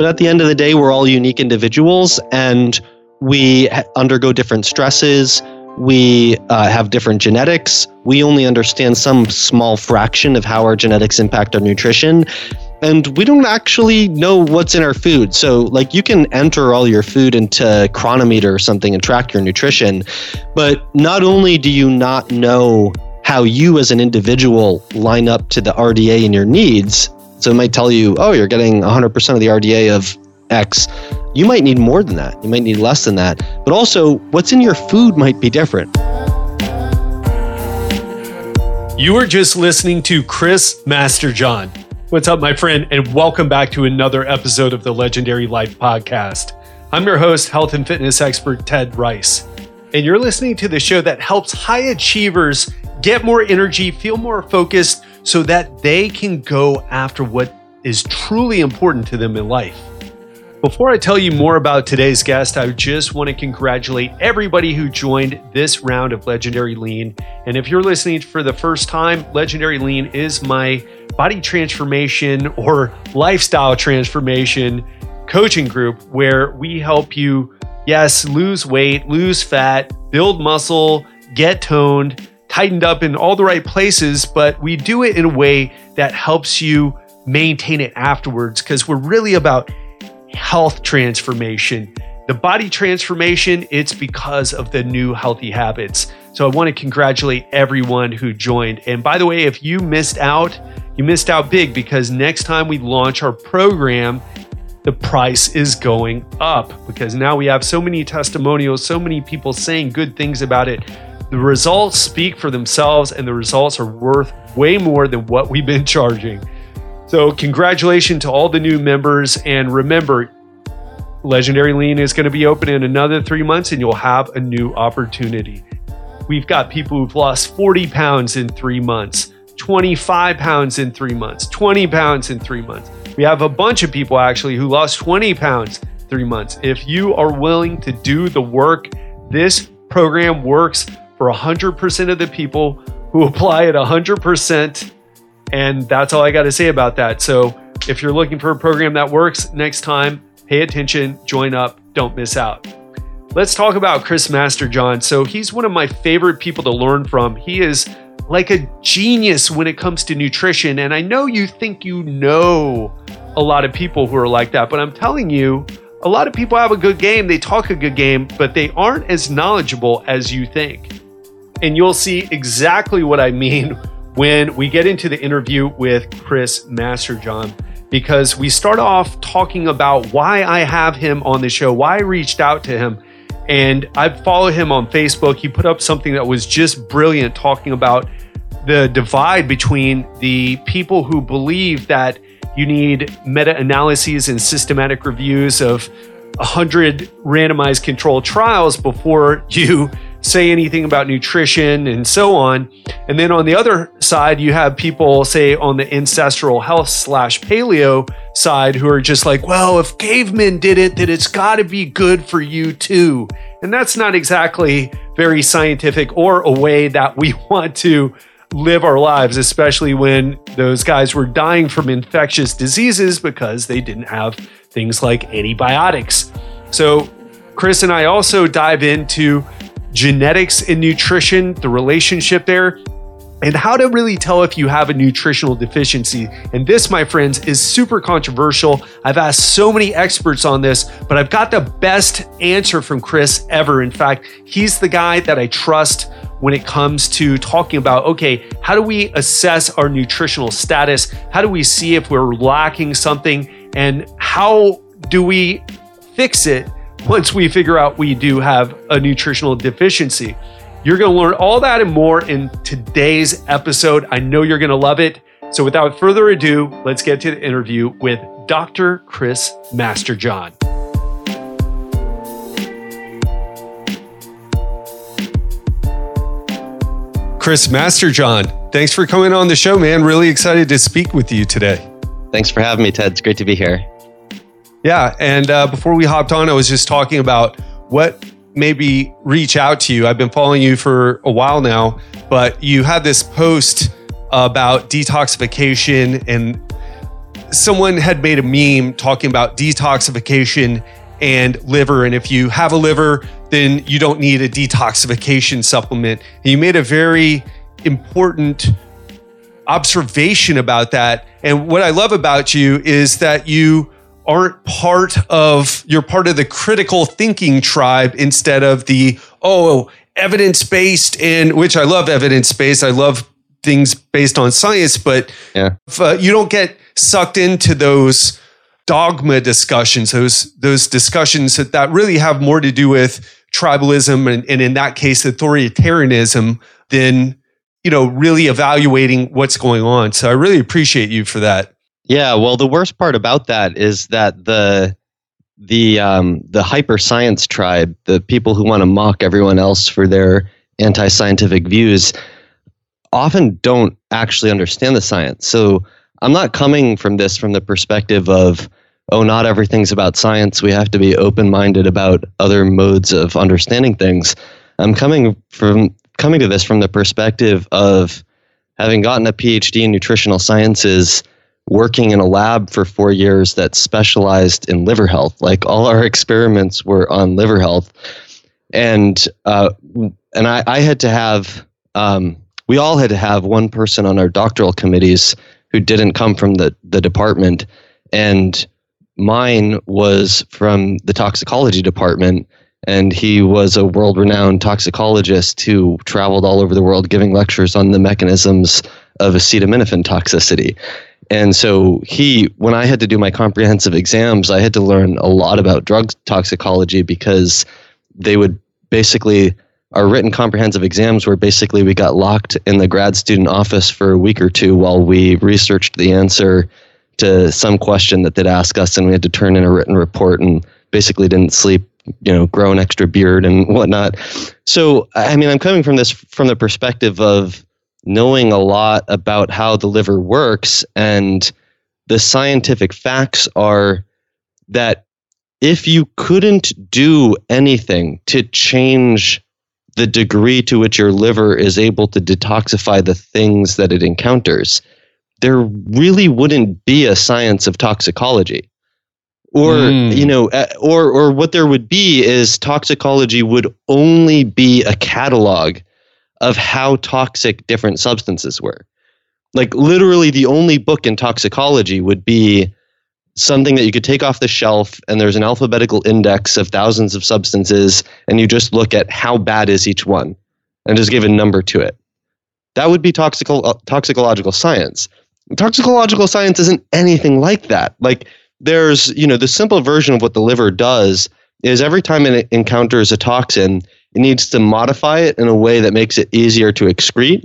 But at the end of the day, we're all unique individuals and we undergo different stresses. We uh, have different genetics. We only understand some small fraction of how our genetics impact our nutrition and we don't actually know what's in our food. So, like, you can enter all your food into Cronometer or something and track your nutrition, but not only do you not know how you as an individual line up to the RDA in your needs, so it might tell you, oh, you're getting 100% of the RDA of X. You might need more than that. You might need less than that. But also, what's in your food might be different. You are just listening to Chris Masterjohn. What's up, my friend, and welcome back to another episode of the Legendary Life Podcast. I'm your host, health and fitness expert Ted Rice, and you're listening to the show that helps high achievers get more energy, feel more focused, so that they can go after what is truly important to them in life. Before I tell you more about today's guest, I just want to congratulate everybody who joined this round of Legendary Lean. And if you're listening for the first time, Legendary Lean is my body transformation or lifestyle transformation coaching group where we help you, yes, lose weight, lose fat, build muscle, get toned, tightened up in all the right places, but we do it in a way that helps you maintain it afterwards because we're really about health transformation. The body transformation, it's because of the new healthy habits. So I want to congratulate everyone who joined. And by the way, if you missed out, you missed out big because next time we launch our program, the price is going up because now we have so many testimonials, so many people saying good things about it. The results speak for themselves, and the results are worth way more than what we've been charging. So, congratulations to all the new members. And remember, Legendary Lean is going to be open in another three months, and you'll have a new opportunity. We've got people who've lost 40 pounds in three months, 25 pounds in three months, 20 pounds in three months. We have a bunch of people actually who lost 20 pounds three months. If you are willing to do the work, this program works for 100% of the people who apply at 100% and that's all I got to say about that. So if you're looking for a program that works next time, pay attention, join up, don't miss out. Let's talk about Chris Masterjohn. So he's one of my favorite people to learn from. He is like a genius when it comes to nutrition. And I know you think you know a lot of people who are like that, but I'm telling you, a lot of people have a good game, they talk a good game, but they aren't as knowledgeable as you think. And you'll see exactly what I mean when we get into the interview with Chris Masterjohn because we start off talking about why I have him on the show, why I reached out to him. And I follow him on Facebook. He put up something that was just brilliant talking about the divide between the people who believe that you need meta analyses and systematic reviews of 100 randomized controlled trials before you say anything about nutrition and so on. And then on the other side, you have people say on the ancestral health slash paleo side who are just like, well, if cavemen did it, then it's got to be good for you too. And that's not exactly very scientific or a way that we want to live our lives, especially when those guys were dying from infectious diseases because they didn't have things like antibiotics. So, Chris and I also dive into genetics and nutrition, the relationship there, and how to really tell if you have a nutritional deficiency. And this, my friends, is super controversial. I've asked so many experts on this, but I've got the best answer from Chris ever. In fact, he's the guy that I trust when it comes to talking about okay, how do we assess our nutritional status? How do we see if we're lacking something? And how do we fix it once we figure out we do have a nutritional deficiency. You're going to learn all that and more in today's episode. I know you're going to love it. So, without further ado, let's get to the interview with Dr. Chris Masterjohn. Chris Masterjohn, thanks for coming on the show, man. Really excited to speak with you today. Thanks for having me, Ted. It's great to be here. Yeah. And uh, before we hopped on, I was just talking about what maybe reach out to you. I've been following you for a while now, but you had this post about detoxification and someone had made a meme talking about detoxification and liver. And if you have a liver, then you don't need a detoxification supplement. And you made a very important observation about that. And what I love about you is that you aren't part of, you're part of the critical thinking tribe instead of the, oh, evidence based, and which I love evidence based. I love things based on science, but yeah. if, uh, you don't get sucked into those dogma discussions, those those discussions that, that really have more to do with tribalism and, and in that case authoritarianism than you know really evaluating what's going on. So I really appreciate you for that. Yeah, well, the worst part about that is that the the um, the hyper science tribe, the people who want to mock everyone else for their anti scientific views, often don't actually understand the science. So I'm not coming from this from the perspective of, oh, not everything's about science. We have to be open minded about other modes of understanding things. I'm coming from coming to this from the perspective of having gotten a PhD in nutritional sciences, working in a lab for four years that specialized in liver health. Like all our experiments were on liver health, and uh, and I, I had to have um, we all had to have one person on our doctoral committees who didn't come from the, the department. And mine was from the toxicology department. And he was a world renowned toxicologist who traveled all over the world giving lectures on the mechanisms of acetaminophen toxicity. And so he, when I had to do my comprehensive exams, I had to learn a lot about drug toxicology because they would basically our written comprehensive exams were basically we got locked in the grad student office for a week or two while we researched the answer to some question that they'd ask us and we had to turn in a written report and basically didn't sleep you know grow an extra beard and whatnot. So i mean i'm coming from this from the perspective of knowing a lot about how the liver works and the scientific facts are that if you couldn't do anything to change the degree to which your liver is able to detoxify the things that it encounters, there really wouldn't be a science of toxicology. Or mm. you know, or or what there would be is toxicology would only be a catalog of how toxic different substances were. Like literally, the only book in toxicology would be something that you could take off the shelf and there's an alphabetical index of thousands of substances and you just look at how bad is each one and just give a number to it. That would be toxical, uh, toxicological science. Toxicological science isn't anything like that. Like there's you know the simple version of what the liver does is every time it encounters a toxin it needs to modify it in a way that makes it easier to excrete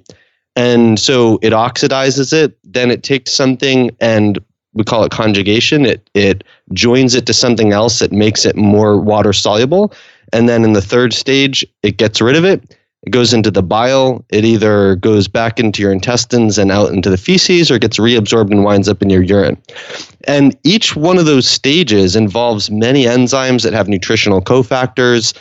and so it oxidizes it then it takes something and we call it conjugation. It it joins it to something else that makes it more water soluble, and then in the third stage, it gets rid of it. It goes into the bile. It either goes back into your intestines and out into the feces, or gets reabsorbed and winds up in your urine. And each one of those stages involves many enzymes that have nutritional cofactors.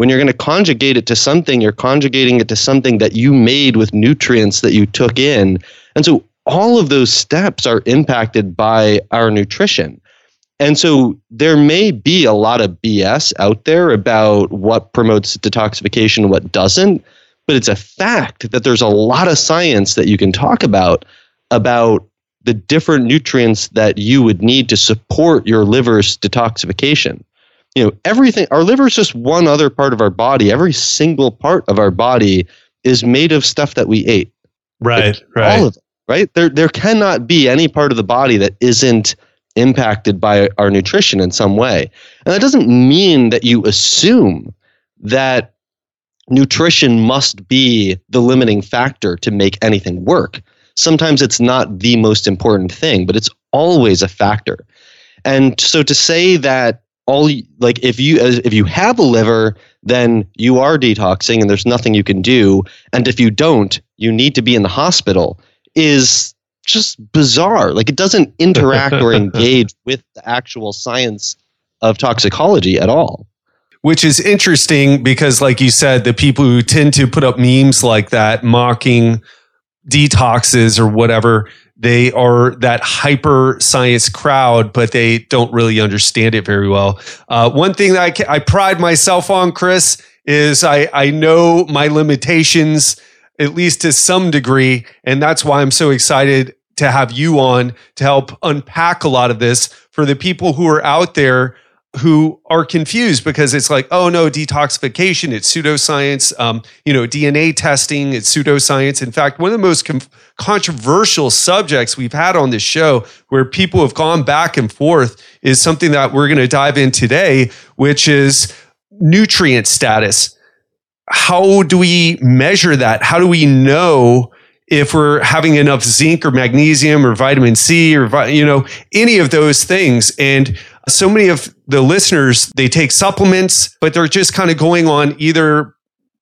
When you're going to conjugate it to something, you're conjugating it to something that you made with nutrients that you took in. And so all of those steps are impacted by our nutrition. And so there may be a lot of BS out there about what promotes detoxification, what doesn't, but it's a fact that there's a lot of science that you can talk about about the different nutrients that you would need to support your liver's detoxification. You know, everything our liver is just one other part of our body. Every single part of our body is made of stuff that we ate. Right, like, right. All of it right? There, there cannot be any part of the body that isn't impacted by our nutrition in some way. And that doesn't mean that you assume that nutrition must be the limiting factor to make anything work. Sometimes it's not the most important thing, but it's always a factor. And so to say that all like if you if you have a liver then you are detoxing and there's nothing you can do and if you don't you need to be in the hospital is just bizarre. Like it doesn't interact or engage with the actual science of toxicology at all. Which is interesting because, like you said, the people who tend to put up memes like that mocking detoxes or whatever, they are that hyper science crowd, but they don't really understand it very well. Uh, one thing that I, I pride myself on, Chris, is I, I know my limitations, at least to some degree. And that's why I'm so excited to have you on to help unpack a lot of this for the people who are out there who are confused because it's like, oh no, detoxification, it's pseudoscience. Um, you know, DNA testing, it's pseudoscience. In fact, one of the most com- controversial subjects we've had on this show, where people have gone back and forth, is something that we're going to dive in today, which is nutrient status. How do we measure that? How do we know? if we're having enough zinc or magnesium or vitamin C or you know any of those things and so many of the listeners they take supplements but they're just kind of going on either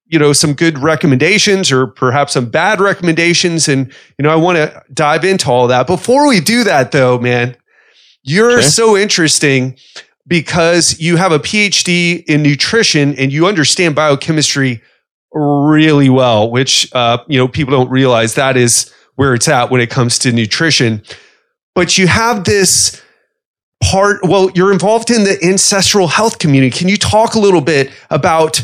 you know some good recommendations or perhaps some bad recommendations. And you know i want to dive into all that. Before we do that though man you're okay. so interesting because you have a phd in nutrition and you understand biochemistry really well which uh, you know people don't realize that is where it's at when it comes to nutrition. But you have this part well you're involved in the ancestral health community. Can you talk a little bit about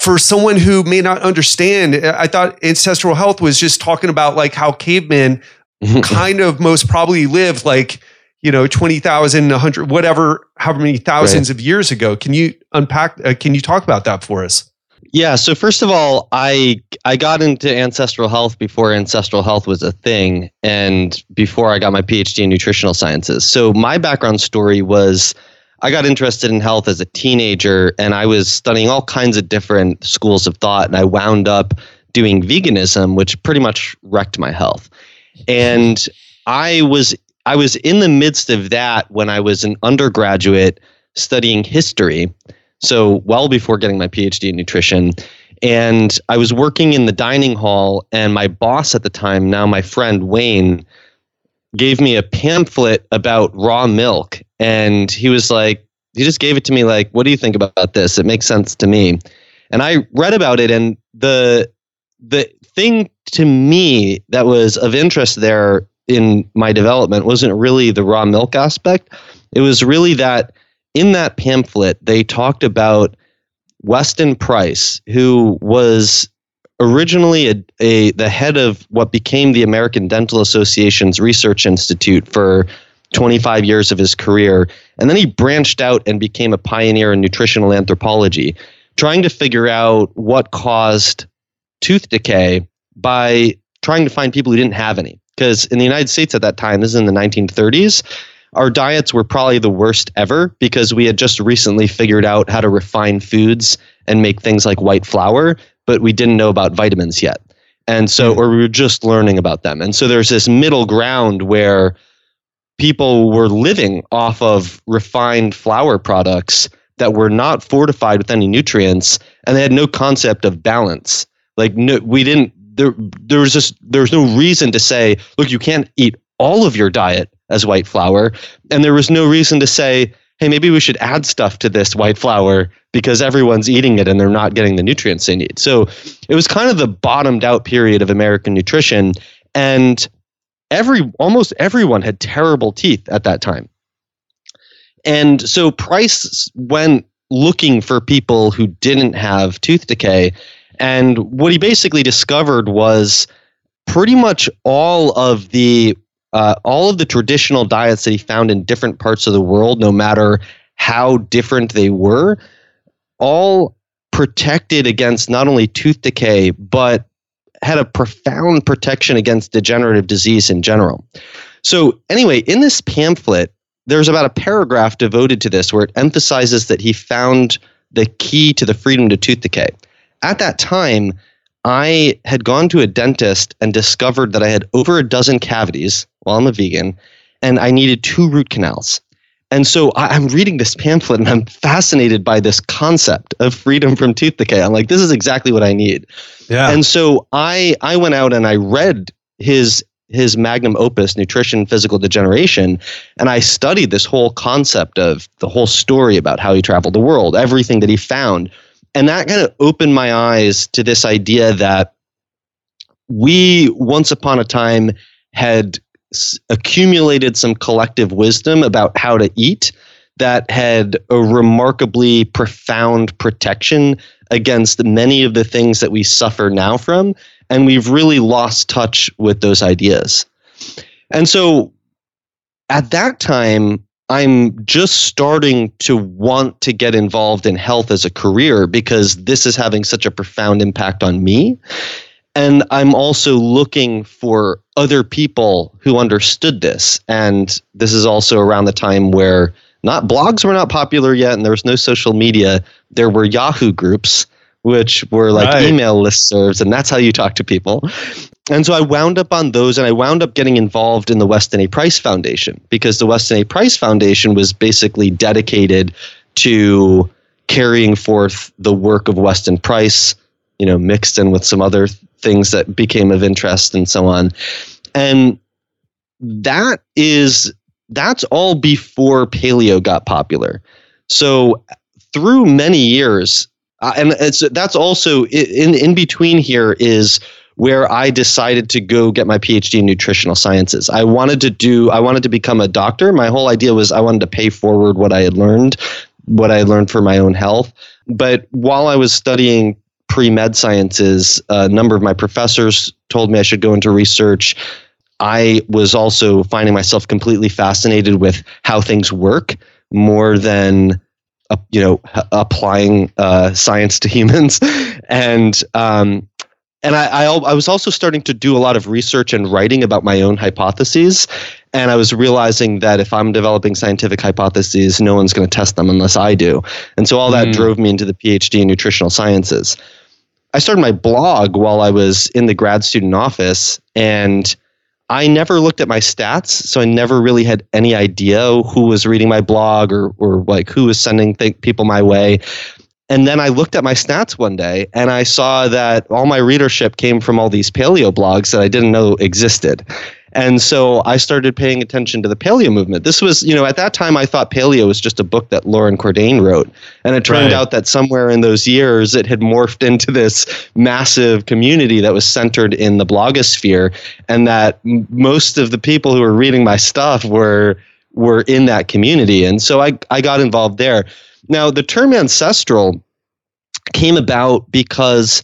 for someone who may not understand i thought ancestral health was just talking about like how cavemen kind of most probably lived like you know 20,000 100 whatever however many thousands right. of years ago. Can you unpack uh, can you talk about that for us yeah. So first of all, I I got into ancestral health before ancestral health was a thing, and before I got my PhD in nutritional sciences. So my background story was. I got interested in health as a teenager and I was studying all kinds of different schools of thought and I wound up doing veganism which pretty much wrecked my health. And I was I was in the midst of that when I was an undergraduate studying history so, well before getting my PhD in nutrition. And I was working in the dining hall, and my boss at the time, now my friend Wayne, gave me a pamphlet about raw milk. And he was like, he just gave it to me like, what do you think about this? It makes sense to me. And I read about it, and the the thing to me that was of interest there in my development wasn't really the raw milk aspect. It was really that in that pamphlet, they talked about Weston Price, who was originally a, a, the head of what became the American Dental Association's Research Institute for 25 years of his career. And then he branched out and became a pioneer in nutritional anthropology, trying to figure out what caused tooth decay by trying to find people who didn't have any. Because in the United States at that time, this is in the 1930s, our diets were probably the worst ever because we had just recently figured out how to refine foods and make things like white flour, but we didn't know about vitamins yet. And so, hmm. or we were just learning about them. And so there's this middle ground where people were living off of refined flour products that were not fortified with any nutrients and they had no concept of balance. Like, no, we didn't, there, there was just, there was no reason to say, look, you can't eat all of your diet as white flour. And there was no reason to say, hey, maybe we should add stuff to this white flour because everyone's eating it and they're not getting the nutrients they need. So it was kind of the bottomed out period of American nutrition. And every almost everyone had terrible teeth at that time. And so Price went looking for people who didn't have tooth decay. And what he basically discovered was pretty much all of the uh, all of the traditional diets that he found in different parts of the world, no matter how different they were, all protected against not only tooth decay, but had a profound protection against degenerative disease in general. So, anyway, in this pamphlet, there's about a paragraph devoted to this where it emphasizes that he found the key to the freedom to tooth decay. At that time, I had gone to a dentist and discovered that I had over a dozen cavities while I'm a vegan, and I needed two root canals. And so I'm reading this pamphlet and I'm fascinated by this concept of freedom from tooth decay. I'm like, this is exactly what I need. Yeah. And so I I went out and I read his his magnum opus, Nutrition Physical Degeneration, and I studied this whole concept of the whole story about how he traveled the world, everything that he found and that kind of opened my eyes to this idea that we once upon a time had accumulated some collective wisdom about how to eat that had a remarkably profound protection against many of the things that we suffer now from. And we've really lost touch with those ideas. And so at that time, I'm just starting to want to get involved in health as a career because this is having such a profound impact on me. And I'm also looking for other people who understood this. And this is also around the time where not blogs were not popular yet and there was no social media. There were Yahoo groups, which were like right. email listservs, and that's how you talk to people. And so I wound up on those and I wound up getting involved in the Weston A. Price Foundation because the Weston A. Price Foundation was basically dedicated to carrying forth the work of Weston Price, you know, mixed in with some other things that became of interest and so on. And that is that's all before paleo got popular. So through many years, uh, and that's also in in between here is where I decided to go get my PhD in nutritional sciences. I wanted to do I wanted to become a doctor. My whole idea was I wanted to pay forward what I had learned, what I learned for my own health. But while I was studying pre-med sciences, a number of my professors told me I should go into research. I was also finding myself completely fascinated with how things work more than uh, you know applying uh, science to humans. And um, and I, I, I was also starting to do a lot of research and writing about my own hypotheses. And i was realizing that if i'm developing scientific hypotheses no one's going to test them unless i do. And so all that mm. drove me into the phd in nutritional sciences i started my blog while i was in the grad student office and I never looked at my stats, so I never really had any idea who was reading my blog or or like who was sending th- people my way. And then I looked at my stats one day and I saw that all my readership came from all these paleo blogs that I didn't know existed. And so I started paying attention to the paleo movement. This was, you know, at that time I thought paleo was just a book that Loren Cordain wrote. And it turned right. out that somewhere in those years it had morphed into this massive community that was centered in the blogosphere and that most of the people who were reading my stuff were were in that community. And so I I got involved there. Now, the term ancestral came about because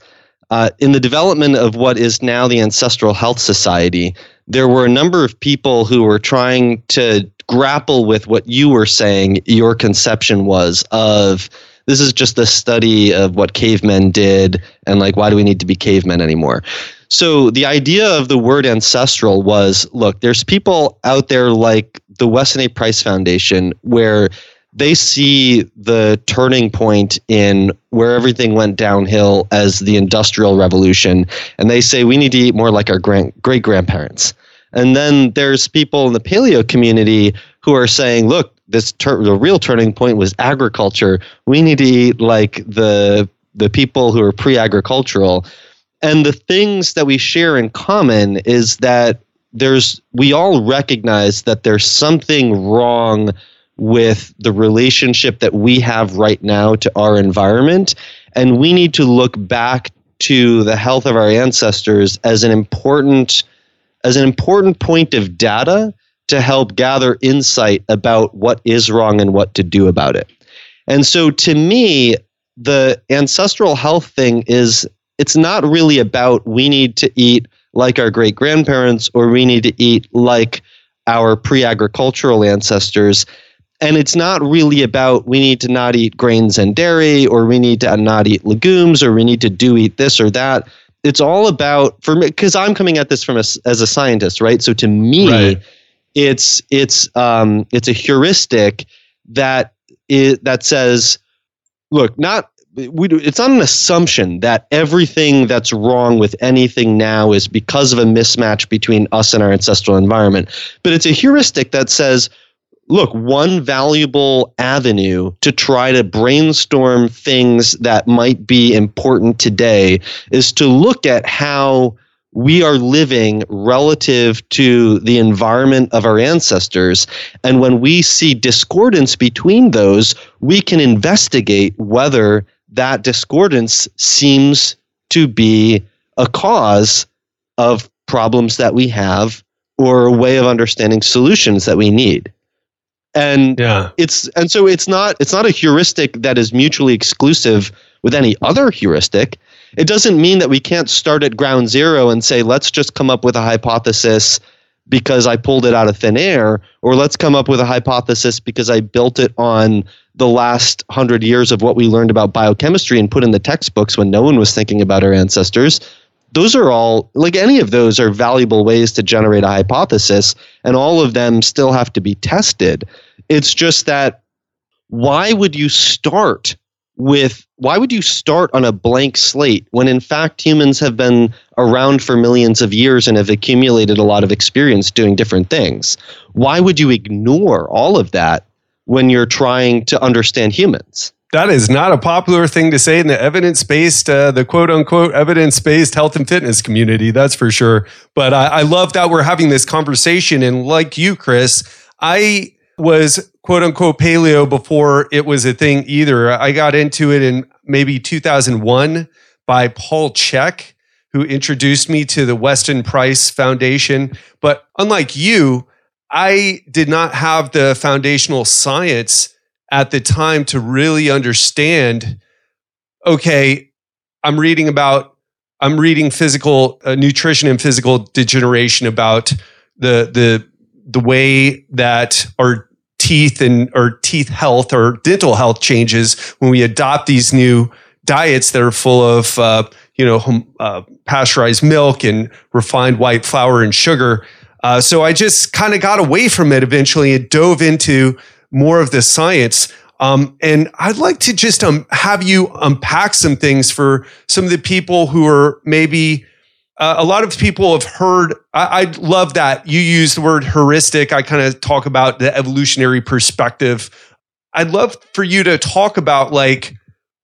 uh, in the development of what is now the Ancestral Health Society, there were a number of people who were trying to grapple with what you were saying your conception was of this is just a study of what cavemen did and like why do we need to be cavemen anymore? So the idea of the word ancestral was look there's people out there like the weston a. Price foundation where they see the turning point in where everything went downhill as the industrial revolution and they say we need to eat more like our grand, great grandparents and then there's people in the paleo community who are saying look this tur- the real turning point was agriculture. We need to eat like the the people who are pre-agricultural. And the things that we share in common is that there's we all recognize that there's something wrong with the relationship that we have right now to our environment. And we need to look back to the health of our ancestors as an important as an important point of data to help gather insight about what is wrong and what to do about it. And so to me, the ancestral health thing is it's not really about we need to eat like our great grandparents or we need to eat like our pre agricultural ancestors and it's not really about we need to not eat grains and dairy or we need to not eat legumes or we need to do eat this or that. It's all about for me because i'm coming at this from a, as a scientist right? So to me right. it's it's um it's a heuristic that it, that says look not we do, it's not an assumption that everything that's wrong with anything now is because of a mismatch between us and our ancestral environment. But it's a heuristic that says look, one valuable avenue to try to brainstorm things that might be important today is to look at how we are living relative to the environment of our ancestors. And when we see discordance between those, we can investigate whether that discordance seems to be a cause of problems that we have or a way of understanding solutions that we need and yeah. it's and so it's not it's not a heuristic that is mutually exclusive with any other heuristic it doesn't mean that we can't start at ground zero and say let's just come up with a hypothesis because I pulled it out of thin air, or let's come up with a hypothesis because I built it on the last hundred years of what we learned about biochemistry and put in the textbooks when no one was thinking about our ancestors. Those are all, like any of those, are valuable ways to generate a hypothesis, and all of them still have to be tested. It's just that why would you start with why would you start on a blank slate when in fact humans have been around for millions of years and have accumulated a lot of experience doing different things why would you ignore all of that when you're trying to understand humans that is not a popular thing to say in the evidence-based uh, the quote-unquote evidence-based health and fitness community that's for sure but I, I love that we're having this conversation and like you chris i was quote unquote paleo before it was a thing either. I got into it in maybe 2001 by Paul Chek, who introduced me to the Weston Price Foundation. But unlike you, I did not have the foundational science at the time to really understand okay, I'm reading about I'm reading physical uh, nutrition and physical degeneration about the the the way that our teeth and or teeth health or dental health changes when we adopt these new diets that are full of uh, you know uh, pasteurized milk and refined white flour and sugar. Uh, so I just kind of got away from it eventually and dove into more of the science. Um, and I'd like to just um, have you unpack some things for some of the people who are maybe uh, a lot of people have heard. I, I, love that you use the word heuristic. I kind of talk about the evolutionary perspective. I'd love for you to talk about like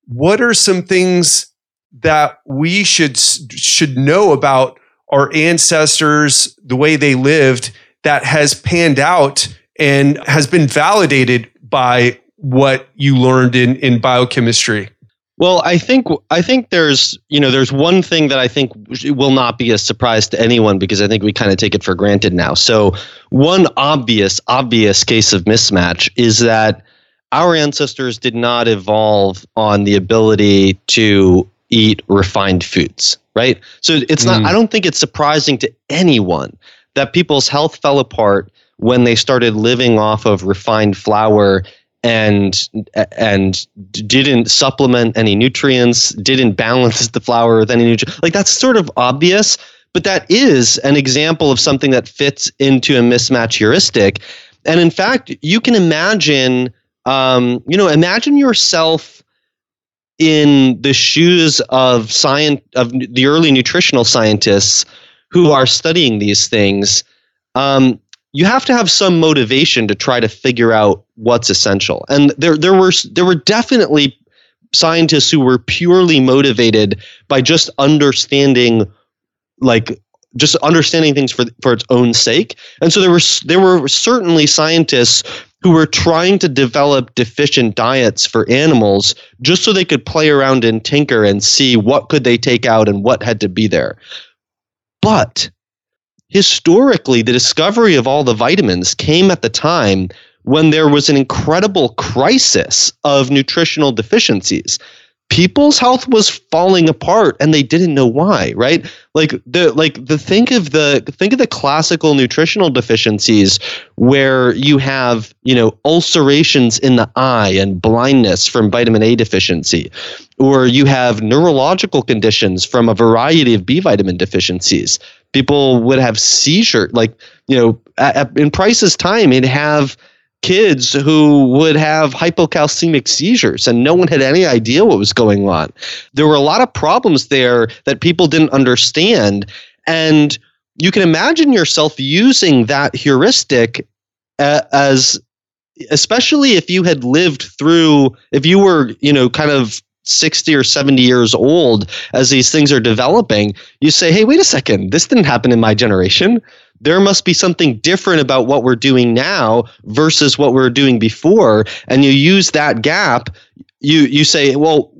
what are some things that we should should know about our ancestors, the way they lived, that has panned out and has been validated by what you learned in in biochemistry. Well, I think I think there's you know there's one thing that I think will not be a surprise to anyone because I think we kind of take it for granted now. So one obvious obvious case of mismatch is that our ancestors did not evolve on the ability to eat refined foods, right? So it's not mm. I don't think it's surprising to anyone that people's health fell apart when they started living off of refined flour and and didn't supplement any nutrients, didn't balance the flour with any nutrients. Like that's sort of obvious, but that is an example of something that fits into a mismatch heuristic. And in fact, you can imagine, um, you know, imagine yourself in the shoes of science of the early nutritional scientists who are studying these things. Um, you have to have some motivation to try to figure out what's essential. And there there were there were definitely scientists who were purely motivated by just understanding like just understanding things for for its own sake. And so there were there were certainly scientists who were trying to develop deficient diets for animals just so they could play around and tinker and see what could they take out and what had to be there. But historically, the discovery of all the vitamins came at the time when there was an incredible crisis of nutritional deficiencies. People's health was falling apart and they didn't know why right? Like the like the think of the think of the classical nutritional deficiencies where you have you know ulcerations in the eye and blindness from vitamin A deficiency or you have neurological conditions from a variety of B vitamin deficiencies people would have seizure like you know at, in Price's time he'd have kids who would have hypocalcemic seizures and no one had any idea what was going on. There were a lot of problems there that people didn't understand and you can imagine yourself using that heuristic uh, as especially if you had lived through if you were, you know, kind of 60 or 70 years old as these things are developing, you say, hey, wait a second, this didn't happen in my generation there must be something different about what we're doing now versus what we are doing before and you use that gap you you say well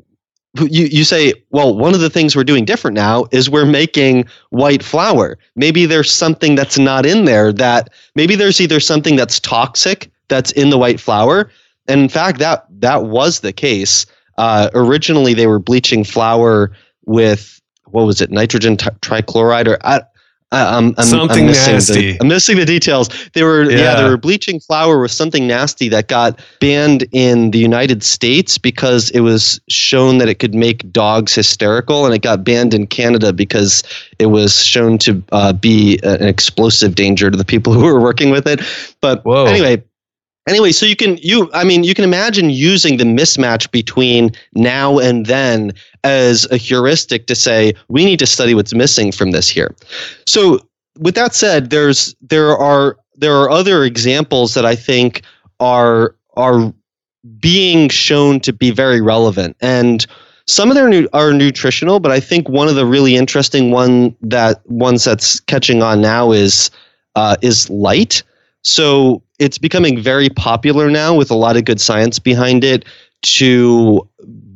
you, you say, well, one of the things we're doing different now is we're making white flour. Maybe there's something that's not in there that maybe there's either something that's toxic that's in the white flour. And in fact, that that was the case. Uh, originally, they were bleaching flour with what was it, nitrogen t- trichloride, or I, I'm, I'm, something I'm missing nasty. The, I'm missing the details. They were yeah. Yeah. they were bleaching flour with something nasty that got banned in the United States because it was shown that it could make dogs hysterical, and it got banned in Canada because it was shown to uh, be an explosive danger to the people who were working with it. But Whoa. anyway. Anyway, so you can you I mean you can imagine using the mismatch between now and then as a heuristic to say we need to study what's missing from this here. So with that said, there's there are there are other examples that I think are are being shown to be very relevant and some of them are, nu- are nutritional, but I think one of the really interesting one that ones that's catching on now is uh, is light. So it's becoming very popular now with a lot of good science behind it to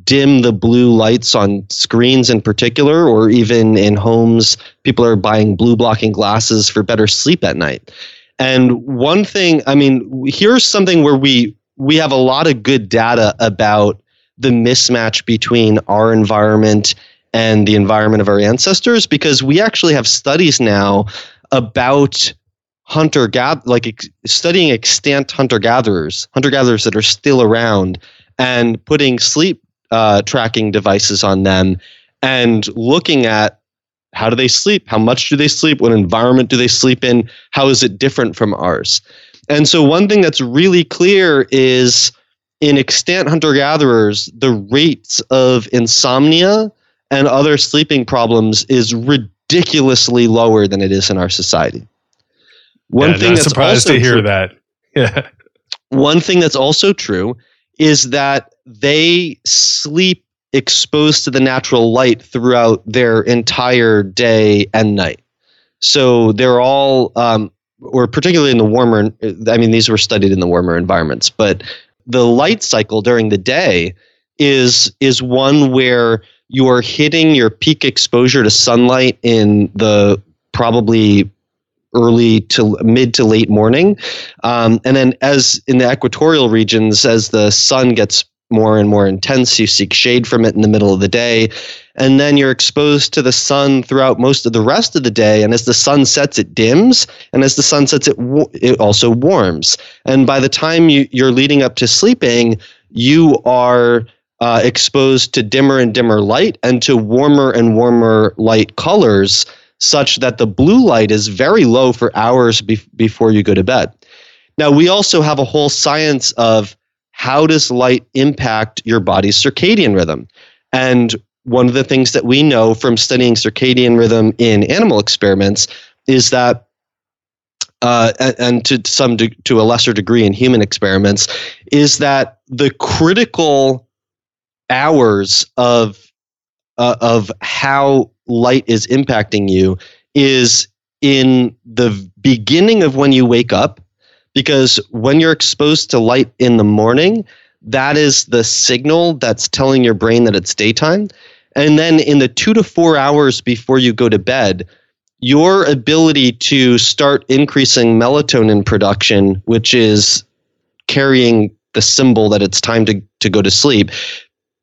dim the blue lights on screens in particular, or even in homes. People are buying blue blocking glasses for better sleep at night. And one thing, I mean, here's something where we we have a lot of good data about the mismatch between our environment and the environment of our ancestors because we actually have studies now about hunter gather like ex- studying extant hunter gatherers hunter gatherers that are still around and putting sleep uh, tracking devices on them and looking at how do they sleep how much do they sleep what environment do they sleep in how is it different from ours? And so one thing that's really clear is in extant hunter gatherers the rates of insomnia and other sleeping problems is ridiculously lower than it is in our society one yeah, thing that's surprised also to hear true, that. Yeah. one thing that's also true is that they sleep exposed to the natural light throughout their entire day and night. So they're all, um, or particularly in the warmer, I mean, these were studied in the warmer environments, but the light cycle during the day is is one where you are hitting your peak exposure to sunlight in the probably early to mid to late morning. Um, and then, as in the equatorial regions, as the sun gets more and more intense, you seek shade from it in the middle of the day. And then you're exposed to the sun throughout most of the rest of the day. And as the sun sets, it dims. And as the sun sets, it, wa- it also warms. And by the time you, you're leading up to sleeping, you are uh, exposed to dimmer and dimmer light and to warmer and warmer light colors such that the blue light is very low for hours be- before you go to bed. Now, we also have a whole science of how does light impact your body's circadian rhythm? And one of the things that we know from studying circadian rhythm in animal experiments is that, uh, and, to some de- to a lesser degree in human experiments, is that the critical hours of uh, of how light is impacting you is in the beginning of when you wake up because when you're exposed to light in the morning that is the signal that's telling your brain that it's daytime. And then in the 2 to 4 hours before you go to bed your ability to start increasing melatonin production which is carrying the symbol that it's time to, to go to sleep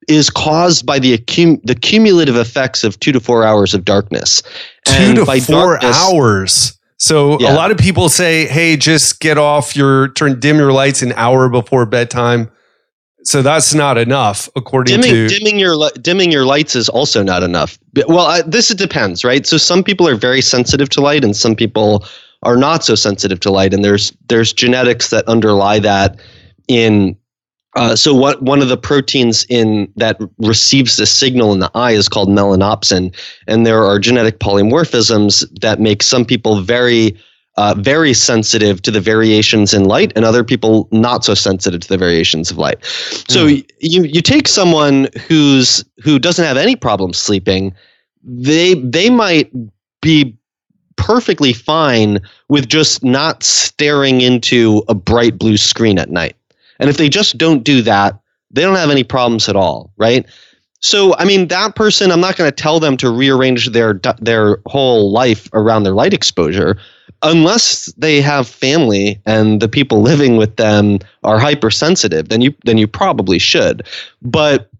is caused by the accum- the cumulative effects of two to four hours of darkness. Two to four darkness- hours. So a lot of people say, "Hey, just get off your turn dim your lights an hour before bedtime." So that's not enough, according Dimming, to dimming your dimming your lights is also not enough. Well, I, this depends, right? So some people are very sensitive to light, and some people are not so sensitive to light. And there's there's genetics that underlie that. In uh, so what one of the proteins in that receives the signal in the eye is called melanopsin, and there are genetic polymorphisms that make some people very uh, very sensitive to the variations in light, and other people not so sensitive to the variations of light. So Mm. you you take someone who's who doesn't have any problem sleeping, they they might be perfectly fine with just not staring into a bright blue screen at night. And if they just don't do that, they don't have any problems at all, right? So, I mean, that person, I'm not going to tell them to rearrange their their whole life around their light exposure, unless they have family and the people living with them are hypersensitive. Then you then you probably should, but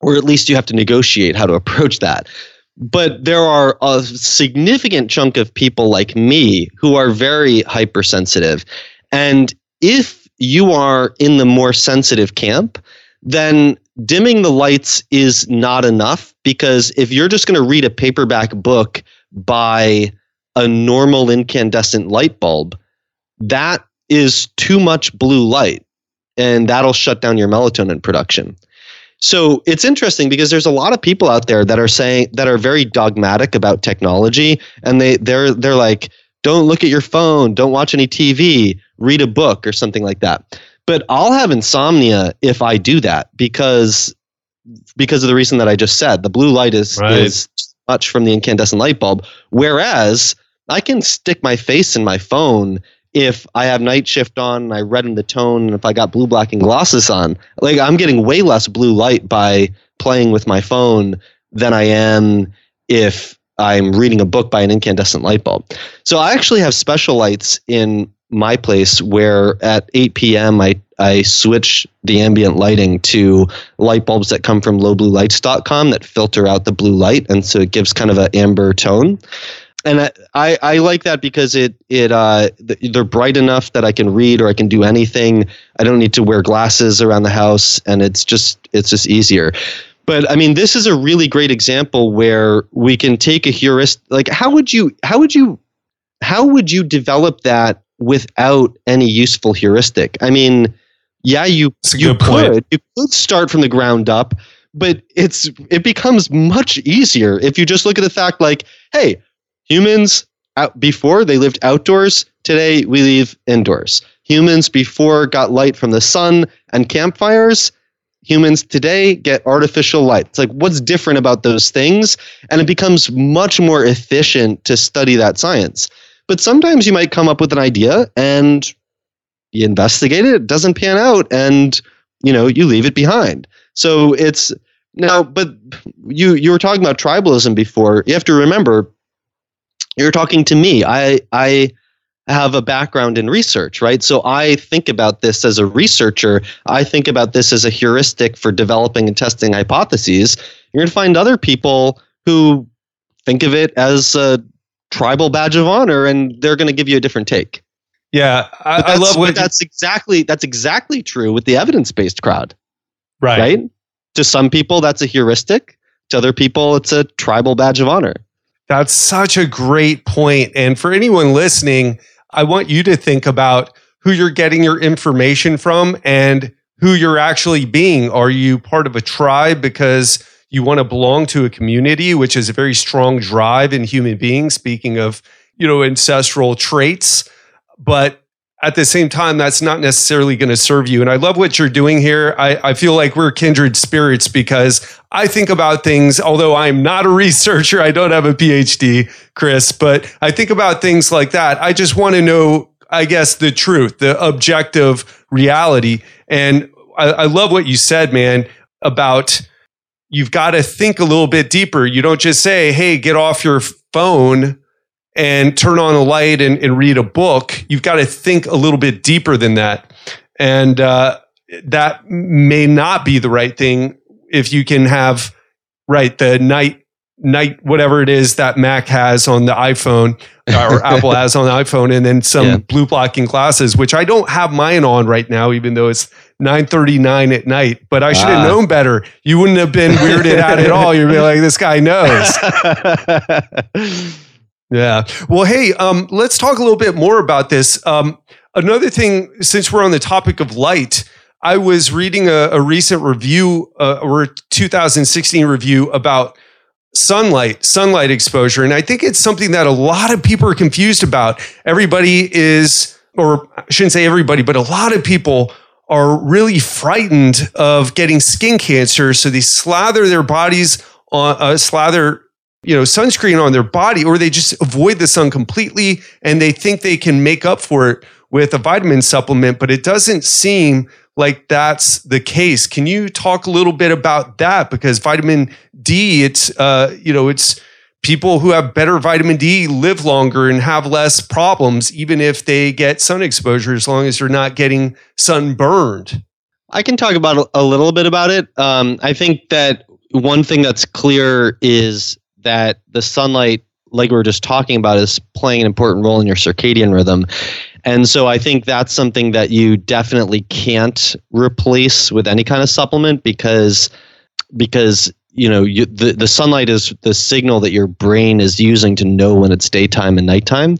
or at least you have to negotiate how to approach that. But there are a significant chunk of people like me who are very hypersensitive, and if you are in the more sensitive camp, then dimming the lights is not enough because if you're just going to read a paperback book by a normal incandescent light bulb, that is too much blue light and that'll shut down your melatonin production. So it's interesting because there's a lot of people out there that are saying that are very dogmatic about technology and they they're they're like don't look at your phone, don't watch any TV, read a book or something like that. But I'll have insomnia if I do that because because of the reason that I just said. The blue light is right. is much from the incandescent light bulb. Whereas I can stick my face in my phone if I have night shift on and I redden the tone and if I got blue blocking glasses on. Like I'm getting way less blue light by playing with my phone than I am if I'm reading a book by an incandescent light bulb. So I actually have special lights in my place where at 8 p.m. I, I switch the ambient lighting to light bulbs that come from lowbluelights.com that filter out the blue light. And so it gives kind of an amber tone. And I, I, like that because it it uh, they're bright enough that I can read or I can do anything. I don't need to wear glasses around the house, and it's just it's just easier. But I mean, this is a really great example where we can take a heuristic. Like, how would you how would you how would you develop that without any useful heuristic. I mean, yeah, you you could point. you could start from the ground up, but it's it becomes much easier if you just look at the fact like, hey, humans out before they lived outdoors, today we live indoors. Humans before got light from the sun and campfires. Humans today get artificial light. It's like, what's different about those things? And it becomes much more efficient to study that science. But sometimes you might come up with an idea and you investigate it, it doesn't pan out, and you know you leave it behind. So it's now, but you you were talking about tribalism before. You have to remember, you're talking to me. I I have a background in research, right? So I think about this as a researcher. I think about this as a heuristic for developing and testing hypotheses. You're going to find other people who think of it as a tribal badge of honor, and they're going to give you a different take. Yeah, I, I love what that's exactly that's exactly true with the evidence based crowd. Right. Right. To some people, that's a heuristic. To other people, it's a tribal badge of honor. That's such a great point. And for anyone listening, I want you to think about who you're getting your information from and who you're actually being. Are you part of a tribe because you want to belong to a community, which is a very strong drive in human beings, speaking of, you know, ancestral traits. But at the same time, that's not necessarily going to serve you. And I love what you're doing here. I, I, feel like we're kindred spirits because I think about things, although I'm not a researcher, I don't have a PhD, Chris, but I think about things like that. I just want to know, I guess, the truth, the objective reality. And I, I love what you said, man, about you've got to think a little bit deeper. You don't just say, hey, get off your phone and turn on a light and, and read a book. You've got to think a little bit deeper than that. And uh, that may not be the right thing if you can have, right, the night night whatever it is that Mac has on the iPhone or Apple has on the iPhone and then some yeah. blue blocking glasses which I don't have mine on right now even though it's 9:39 at night, but I should have ah. known better. You wouldn't have been weirded out at all. You'd be like, this guy knows. yeah. Well, hey, um, let's talk a little bit more about this. Um, another thing, since we're on the topic of light, I was reading a, a recent review uh, or 2016 review about sunlight, sunlight exposure, and I think it's something that a lot of people are confused about. Everybody is, or I shouldn't say everybody, but a lot of people are really frightened of getting skin cancer. So they slather their bodies on, uh, slather, you know, sunscreen on their body, or they just avoid the sun completely and they think they can make up for it with a vitamin supplement. But it doesn't seem like that's the case. Can you talk a little bit about that? Because vitamin D, it's uh, you know, it's people who have better vitamin D live longer and have less problems, even if they get sun exposure, as long as they're not getting sunburned. I can talk about a little bit about it. Um, I think that one thing that's clear is that the sunlight, like we were just talking about, is playing an important role in your circadian rhythm. And so I think that's something that you definitely can't replace with any kind of supplement because because you know you, the the sunlight is the signal that your brain is using to know when it's daytime and nighttime.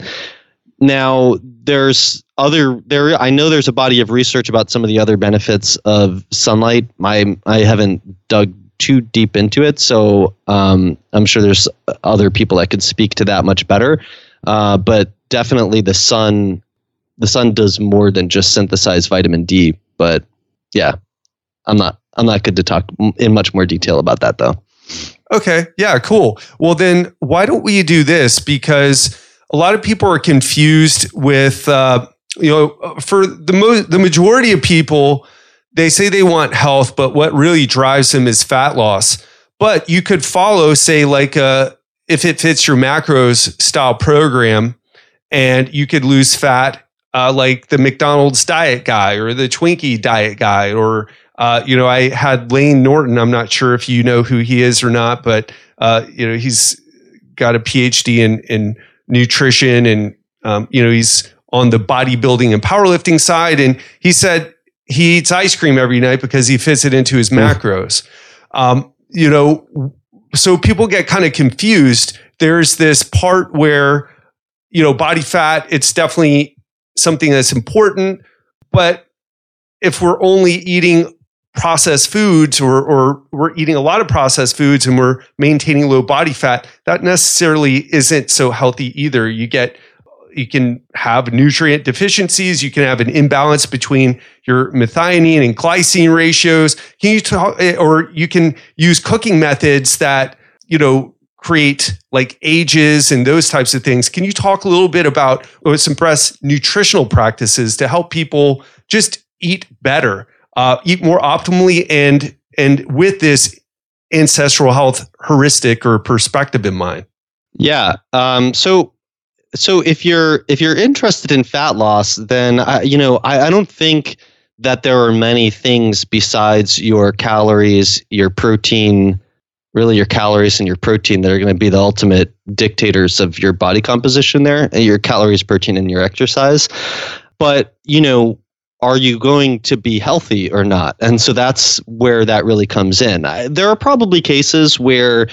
Now there's other there I know there's a body of research about some of the other benefits of sunlight. I I haven't dug too deep into it, so um, I'm sure there's other people that could speak to that much better. Uh, but definitely the sun the sun does more than just synthesize vitamin D. But yeah, I'm not I'm not good to talk in much more detail about that though. Okay, yeah, cool. Well, then why don't we do this? Because a lot of people are confused with uh, you know for the mo- the majority of people they say they want health, but what really drives them is fat loss. But you could follow, say, like a uh, if it fits your macros style program, and you could lose fat uh, like the McDonald's diet guy or the Twinkie diet guy, or uh, you know, I had Layne Norton. I'm not sure if you know who he is or not, but uh, you know, he's got a PhD in in nutrition, and um, you know, he's on the bodybuilding and powerlifting side, and he said he eats ice cream every night because he fits it into his macros. Um, you know, so people get kind of confused. There's this part where you know body fat it's definitely something that's important. But if we're only eating processed foods or, or we're eating a lot of processed foods and we're maintaining low body fat, that necessarily isn't so healthy either. You get you can have nutrient deficiencies. You can have an imbalance between your methionine and glycine ratios. Can you talk, or you can use cooking methods that you know create like AGEs and those types of things. Can you talk a little bit about some best nutritional practices to help people just eat better, uh, eat more optimally, and and with this ancestral health heuristic or perspective in mind? Yeah. Um, so so if you're if you're interested in fat loss, then I, you know I, I don't think that there are many things besides your calories, your protein, really your calories and your protein that are going to be the ultimate dictators of your body composition there your calories protein and your exercise. But you know are you going to be healthy or not? And so that's where that really comes in. I, there are probably cases where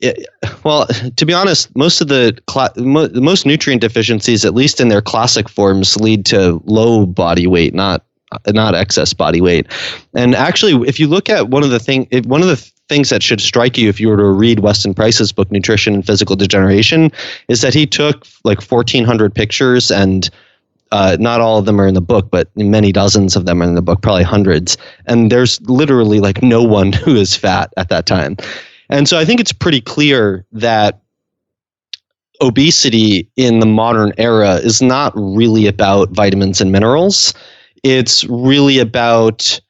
it, well to be honest most of the cl- mo- most nutrient deficiencies at least in their classic forms lead to low body weight not not excess body weight and actually if you look at one of the thing one of the things that should strike you if you were to read Weston Price's book, Nutrition and Physical Degeneration, is that he took like 1,400 pictures and uh, not all of them are in the book, but many dozens of them are in the book, probably hundreds. And there's literally like no one who is fat at that time. And so I think it's pretty clear that obesity in the modern era is not really about vitamins and minerals. It's really about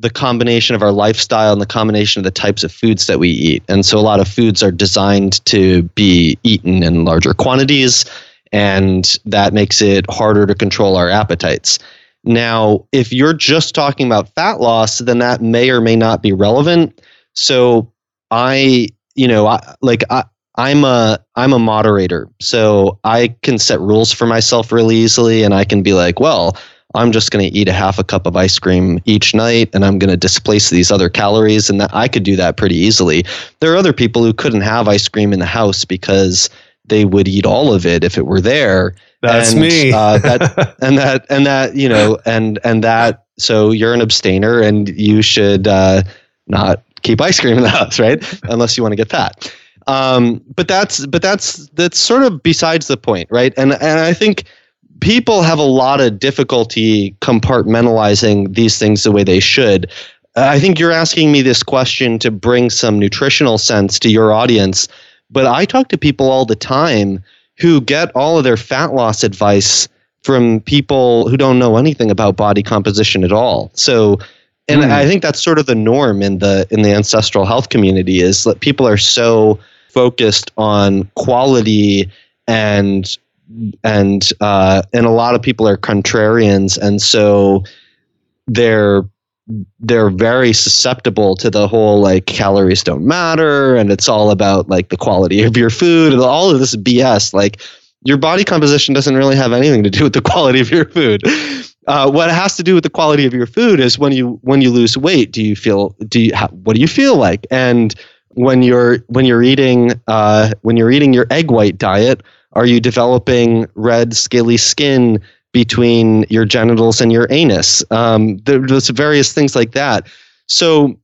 the combination of our lifestyle and the combination of the types of foods that we eat. And so a lot of foods are designed to be eaten in larger quantities, and that makes it harder to control our appetites. Now, if you're just talking about fat loss, then that may or may not be relevant. So I, you know, I, like I, I'm a I'm a moderator, so I can set rules for myself really easily, and I can be like, well, I'm just going to eat a half a cup of ice cream each night and I'm going to displace these other calories. And that I could do that pretty easily. There are other people who couldn't have ice cream in the house because they would eat all of it if it were there. That's and, me. uh, that, and that, and that, you know, and, and that, so you're an abstainer and you should uh, not keep ice cream in the house, right? Unless you want to get fat. Um, but that's, but that's, that's sort of besides the point, right? And, and I think, people have a lot of difficulty compartmentalizing these things the way they should. I think you're asking me this question to bring some nutritional sense to your audience, but I talk to people all the time who get all of their fat loss advice from people who don't know anything about body composition at all. So, and mm. I think that's sort of the norm in the in the ancestral health community is that people are so focused on quality and and uh, and a lot of people are contrarians, and so they're they're very susceptible to the whole like calories don't matter and it's all about like the quality of your food and all of this BS. Like your body composition doesn't really have anything to do with the quality of your food. Uh, what it has to do with the quality of your food is when you when you lose weight, do you feel do you what do you feel like? And when you're when you're eating uh, when you're eating your egg white diet, are you developing red scaly skin between your genitals and your anus. Um, there's various things like that. So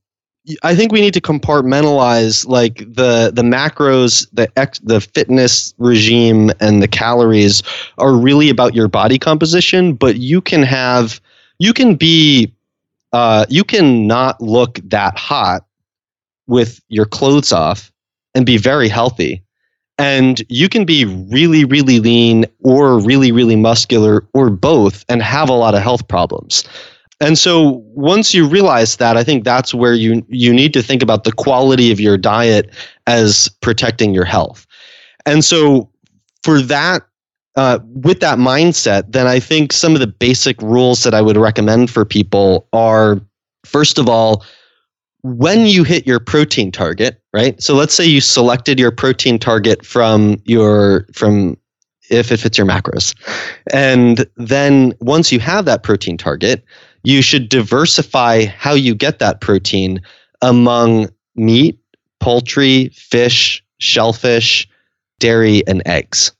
I think we need to compartmentalize like the the macros, the ex, the fitness regime, and the calories are really about your body composition. But you can have, you can be, uh, you can not look that hot with your clothes off and be very healthy and you can be really, really lean or really, really muscular or both and have a lot of health problems. And so once you realize that, I think that's where you you need to think about the quality of your diet as protecting your health. And so for that uh, with that mindset, then I think some of the basic rules that I would recommend for people are first of all, when you hit your protein target, right? So let's say you selected your protein target from your from if it fits your macros. And then once you have that protein target, you should diversify how you get that protein among meat, poultry, fish, shellfish, dairy, and eggs.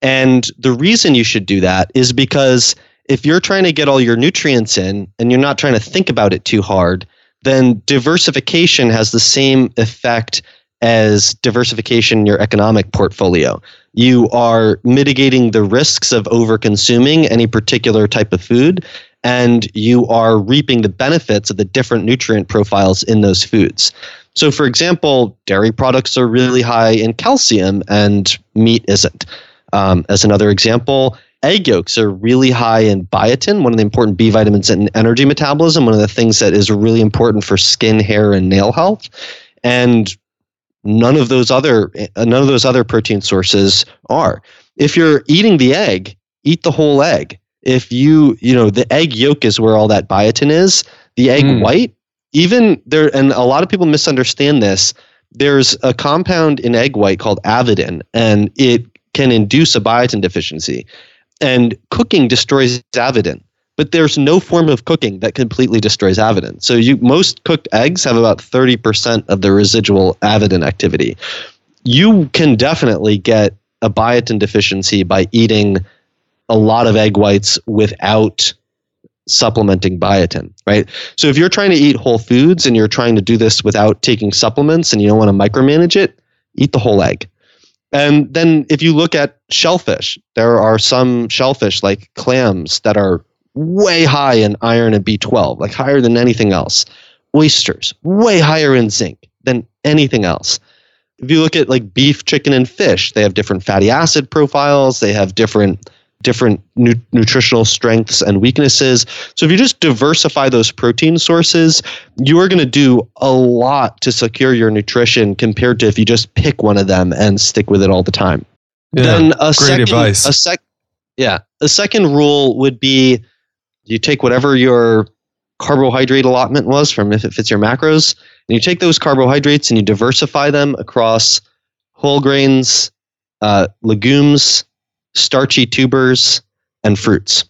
And the reason you should do that is because if you're trying to get all your nutrients in and you're not trying to think about it too hard, then diversification has the same effect as diversification in your economic portfolio. You are mitigating the risks of over-consuming any particular type of food, and you are reaping the benefits of the different nutrient profiles in those foods. So, for example, dairy products are really high in calcium, and meat isn't. Um, as another example, Egg yolks are really high in biotin, one of the important B vitamins in energy metabolism, one of the things that is really important for skin, hair, and nail health. And none of those other none of those other protein sources are. If you're eating the egg, eat the whole egg. If you, you know, the egg yolk is where all that biotin is. The egg mm. white, even there, and a lot of people misunderstand this. There's a compound in egg white called avidin, and it can induce a biotin deficiency. And cooking destroys avidin, but there's no form of cooking that completely destroys avidin. So you most cooked eggs have about 30% of the residual avidin activity. You can definitely get a biotin deficiency by eating a lot of egg whites without supplementing biotin, right? So if you're trying to eat whole foods and you're trying to do this without taking supplements and you don't want to micromanage it, eat the whole egg. And then if you look at shellfish, there are some shellfish like clams that are way high in iron and B12, like higher than anything else. Oysters, way higher in zinc than anything else. If you look at like beef, chicken, and fish, they have different fatty acid profiles, they have different different nu- nutritional strengths and weaknesses. So if you just diversify those protein sources, you are going to do a lot to secure your nutrition compared to if you just pick one of them and stick with it all the time. Yeah, then a great second, advice. A sec, yeah, a second rule would be you take whatever your carbohydrate allotment was from if it fits your macros, and you take those carbohydrates and you diversify them across whole grains, uh, legumes, starchy tubers, and fruits.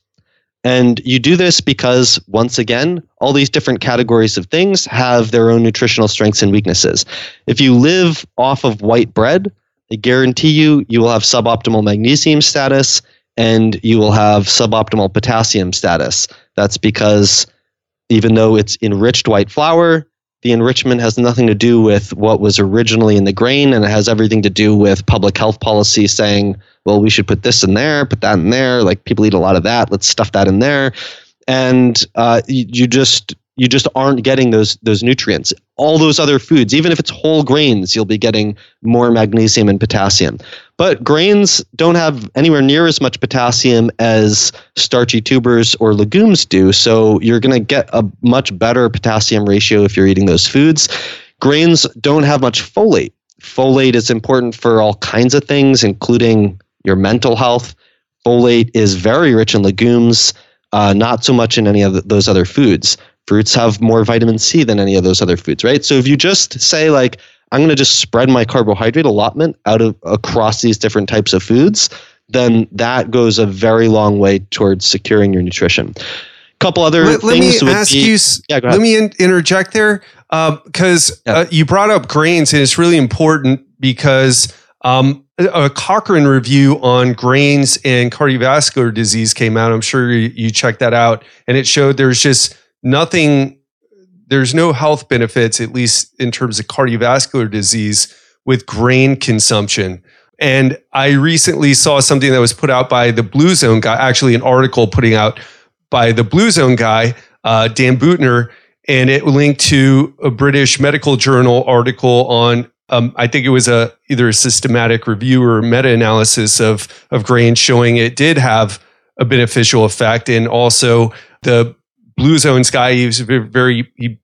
And you do this because, once again, all these different categories of things have their own nutritional strengths and weaknesses. If you live off of white bread, I guarantee you, you will have suboptimal magnesium status and you will have suboptimal potassium status. That's because even though it's enriched white flour, the enrichment has nothing to do with what was originally in the grain and it has everything to do with public health policy saying well we should put this in there put that in there like people eat a lot of that let's stuff that in there and uh, you, you just you just aren't getting those those nutrients. All those other foods, even if it's whole grains, you'll be getting more magnesium and potassium. But grains don't have anywhere near as much potassium as starchy tubers or legumes do. So you're going to get a much better potassium ratio if you're eating those foods. Grains don't have much folate. Folate is important for all kinds of things, including your mental health. Folate is very rich in legumes, uh, not so much in any of those other foods. Fruits have more vitamin C than any of those other foods, right? So if you just say like, I'm going to just spread my carbohydrate allotment out of across these different types of foods, then that goes a very long way towards securing your nutrition. A couple other let, things. Let me ask you. Yeah, let me in, interject there because um, yeah. uh, you brought up grains, and it's really important because um, a Cochrane review on grains and cardiovascular disease came out. I'm sure you, checked that out, and it showed there's just nothing, there's no health benefits, at least in terms of cardiovascular disease, with grain consumption. And I recently saw something that was put out by the Blue Zone guy, actually, an article putting out by the Blue Zone guy, uh, Dan Buettner, and it linked to a British medical journal article on. Um, I think it was a either a systematic review or meta analysis of of grain showing it did have a beneficial effect, and also the Blue Zones guy. He's very he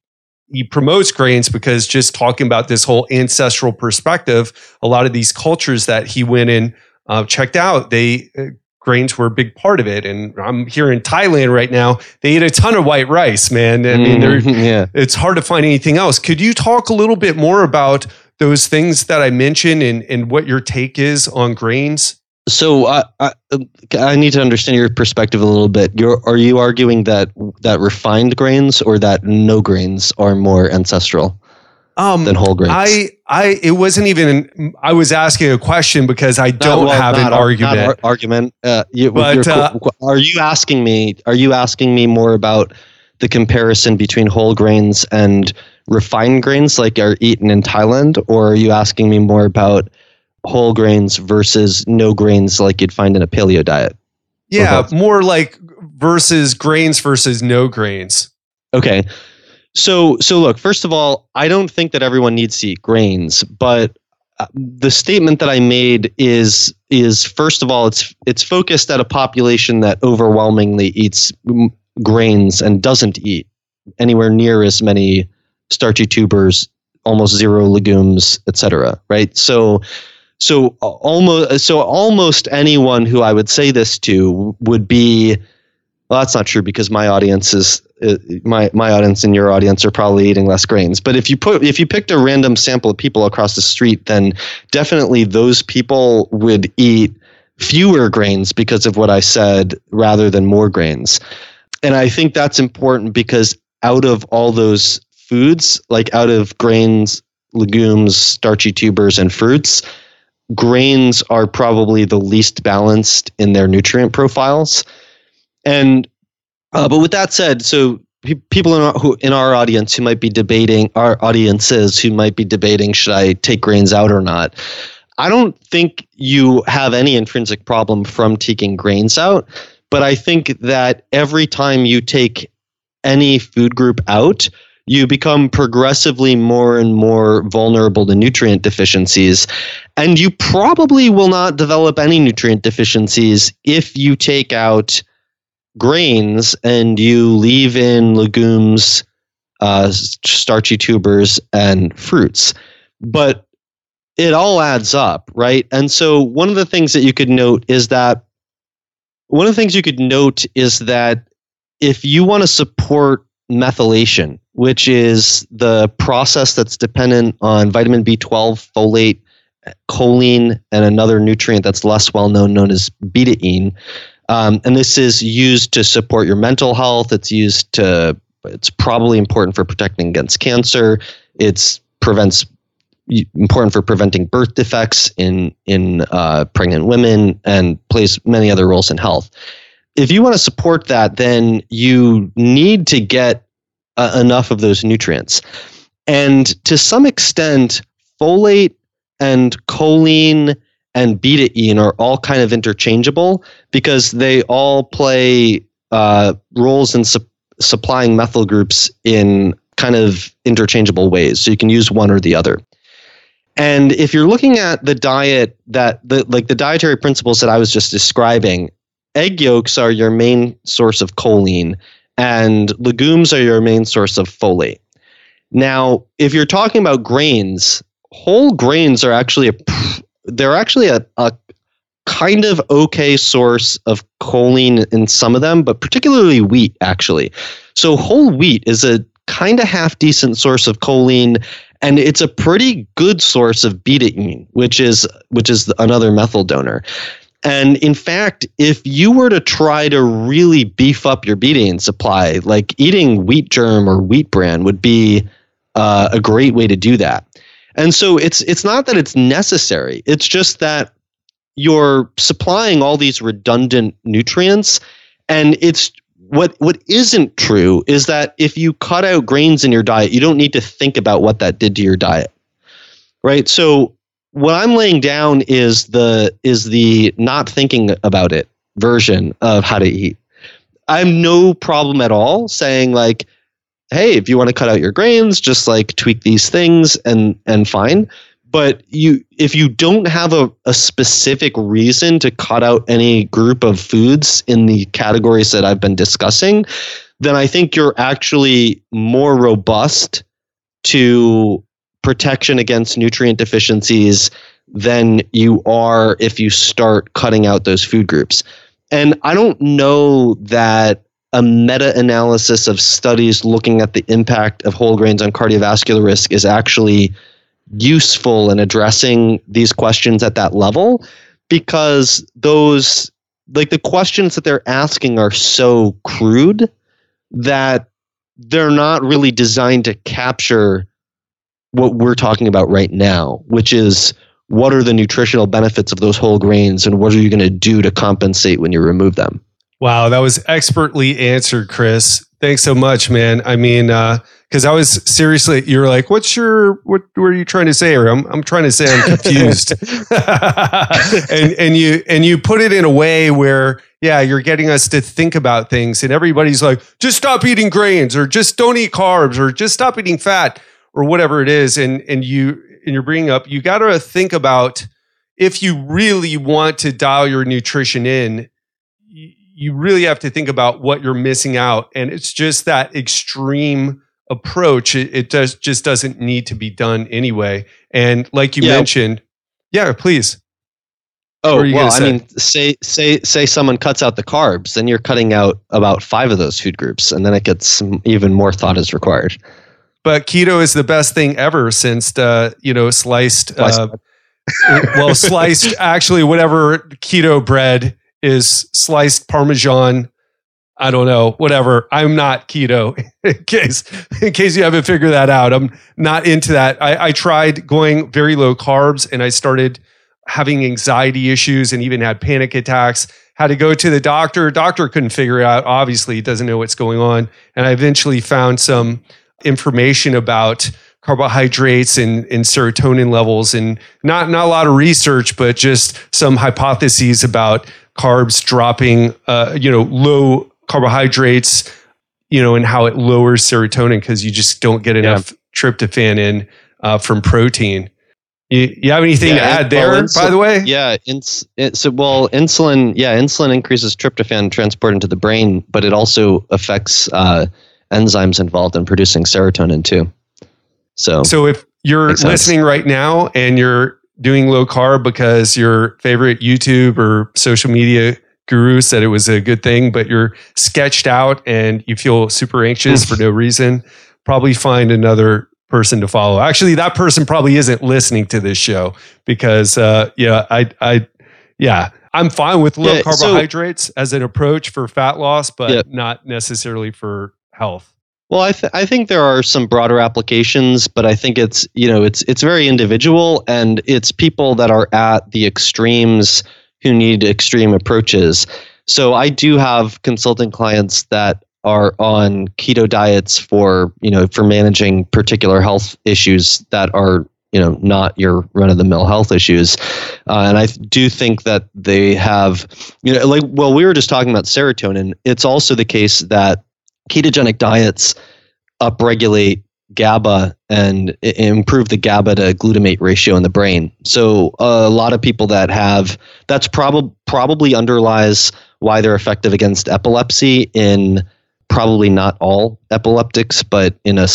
he promotes grains because just talking about this whole ancestral perspective, a lot of these cultures that he went in uh, checked out, they uh, grains were a big part of it. And I'm here in Thailand right now. They eat a ton of white rice, man. I mean, mm, yeah. it's hard to find anything else. Could you talk a little bit more about those things that I mentioned and, and what your take is on grains? So I, I, I need to understand your perspective a little bit. You're, are you arguing that that refined grains or that no grains are more ancestral um, than whole grains? I, I, it wasn't even. I was asking a question because I don't well, have an argument. Ar- argument. Uh, you, but uh, are you asking me? Are you asking me more about the comparison between whole grains and refined grains, like are eaten in Thailand, or are you asking me more about whole grains versus no grains like you'd find in a paleo diet? Yeah, more like versus grains versus no grains. Okay. So so look, first of all, I don't think that everyone needs to eat grains, but uh, the statement that I made is is first of all it's it's focused at a population that overwhelmingly eats grains and doesn't eat anywhere near as many starchy tubers, almost zero legumes, etc. Right? So so almost so almost anyone who I would say this to would be well that's not true because my audience is uh, my my audience and your audience are probably eating less grains but if you put if you picked a random sample of people across the street then definitely those people would eat fewer grains because of what I said rather than more grains and I think that's important because out of all those foods like out of grains legumes starchy tubers and fruits grains are probably the least balanced in their nutrient profiles. And uh, but with that said, so pe- people in our, who in our audience who might be debating our audiences who might be debating should I take grains out or not. I don't think you have any intrinsic problem from taking grains out, but I think that every time you take any food group out, you become progressively more and more vulnerable to nutrient deficiencies. And you probably will not develop any nutrient deficiencies if you take out grains and you leave in legumes, uh, starchy tubers, and fruits. But it all adds up, right? And so one of the things that you could note is that one of the things you could note is that if you want to support methylation, which is the process that's dependent on vitamin B12, folate, choline, and another nutrient that's less well known, known as betaine. Um, and this is used to support your mental health. It's used to. It's probably important for protecting against cancer. It's prevents important for preventing birth defects in in uh, pregnant women and plays many other roles in health if you want to support that, then you need to get uh, enough of those nutrients. And to some extent, folate and choline and betaine are all kind of interchangeable because they all play uh, roles in su- supplying methyl groups in kind of interchangeable ways. So you can use one or the other. And if you're looking at the diet that the like the dietary principles that I was just describing, egg yolks are your main source of choline and legumes are your main source of folate. Now, if you're talking about grains, whole grains are actually a they're actually a, a kind of okay source of choline in some of them, but particularly wheat actually. So whole wheat is a kind of half decent source of choline and it's a pretty good source of betaine, which is which is another methyl donor. And in fact, if you were to try to really beef up your betaine supply, like eating wheat germ or wheat bran would be uh, a great way to do that. And so it's it's not that it's necessary. It's just that you're supplying all these redundant nutrients and it's what what isn't true is that if you cut out grains in your diet, you don't need to think about what that did to your diet. Right? So what I'm laying down is the is the not thinking about it version of how to eat. I have no problem at all saying like, hey, if you want to cut out your grains, just like tweak these things and and fine but you if you don't have a, a specific reason to cut out any group of foods in the categories that I've been discussing, then I think you're actually more robust to protection against nutrient deficiencies than you are if you start cutting out those food groups. And I don't know that a meta analysis of studies looking at the impact of whole grains on cardiovascular risk is actually useful in addressing these questions at that level because those like the questions that they're asking are so crude that they're not really designed to capture what we're talking about right now, which is what are the nutritional benefits of those whole grains and what are you going to do to compensate when you remove them? Wow, that was expertly answered, Chris. Thanks so much, man. I mean, uh, because I was seriously, you're like, what's your, what were you trying to say? Or I'm, I'm trying to say I'm confused. and, and you, and you put it in a way where, yeah, you're getting us to think about things and everybody's like, just stop eating grains or just don't eat carbs or just stop eating fat or whatever it is. And, and you, and you're bringing up, you got to think about if you really want to dial your nutrition in, you really have to think about what you're missing out. And it's just that extreme approach, it, it does just doesn't need to be done anyway. And like you yeah. mentioned, yeah, please. Oh well, I mean, say say say someone cuts out the carbs, then you're cutting out about five of those food groups, and then it gets even more thought is required. But keto is the best thing ever since uh, you know sliced. Uh, well, sliced actually whatever keto bread is sliced parmesan I don't know, whatever. I'm not keto in case in case you haven't figured that out. I'm not into that. I, I tried going very low carbs and I started having anxiety issues and even had panic attacks. Had to go to the doctor. Doctor couldn't figure it out. Obviously, doesn't know what's going on. And I eventually found some information about carbohydrates and, and serotonin levels and not not a lot of research, but just some hypotheses about carbs dropping uh, you know low carbohydrates, you know, and how it lowers serotonin because you just don't get enough yeah. tryptophan in uh, from protein. You, you, have anything yeah, to add there, well, by the way? Yeah, ins, it, so well, insulin. Yeah, insulin increases tryptophan transport into the brain, but it also affects uh, enzymes involved in producing serotonin too. So, so if you're listening right now and you're doing low carb because your favorite YouTube or social media guru said it was a good thing, but you're sketched out and you feel super anxious for no reason, probably find another person to follow. Actually, that person probably isn't listening to this show because, uh, yeah, I, I, yeah, I'm fine with low yeah, carbohydrates so, as an approach for fat loss, but yeah. not necessarily for health. Well, I, th- I think there are some broader applications, but I think it's you know it's it's very individual, and it's people that are at the extremes who need extreme approaches. So I do have consulting clients that are on keto diets for you know for managing particular health issues that are you know not your run of the mill health issues uh, and i do think that they have you know like well we were just talking about serotonin it's also the case that ketogenic diets upregulate GABA and improve the GABA to glutamate ratio in the brain. So a lot of people that have that's probably probably underlies why they're effective against epilepsy in probably not all epileptics, but in a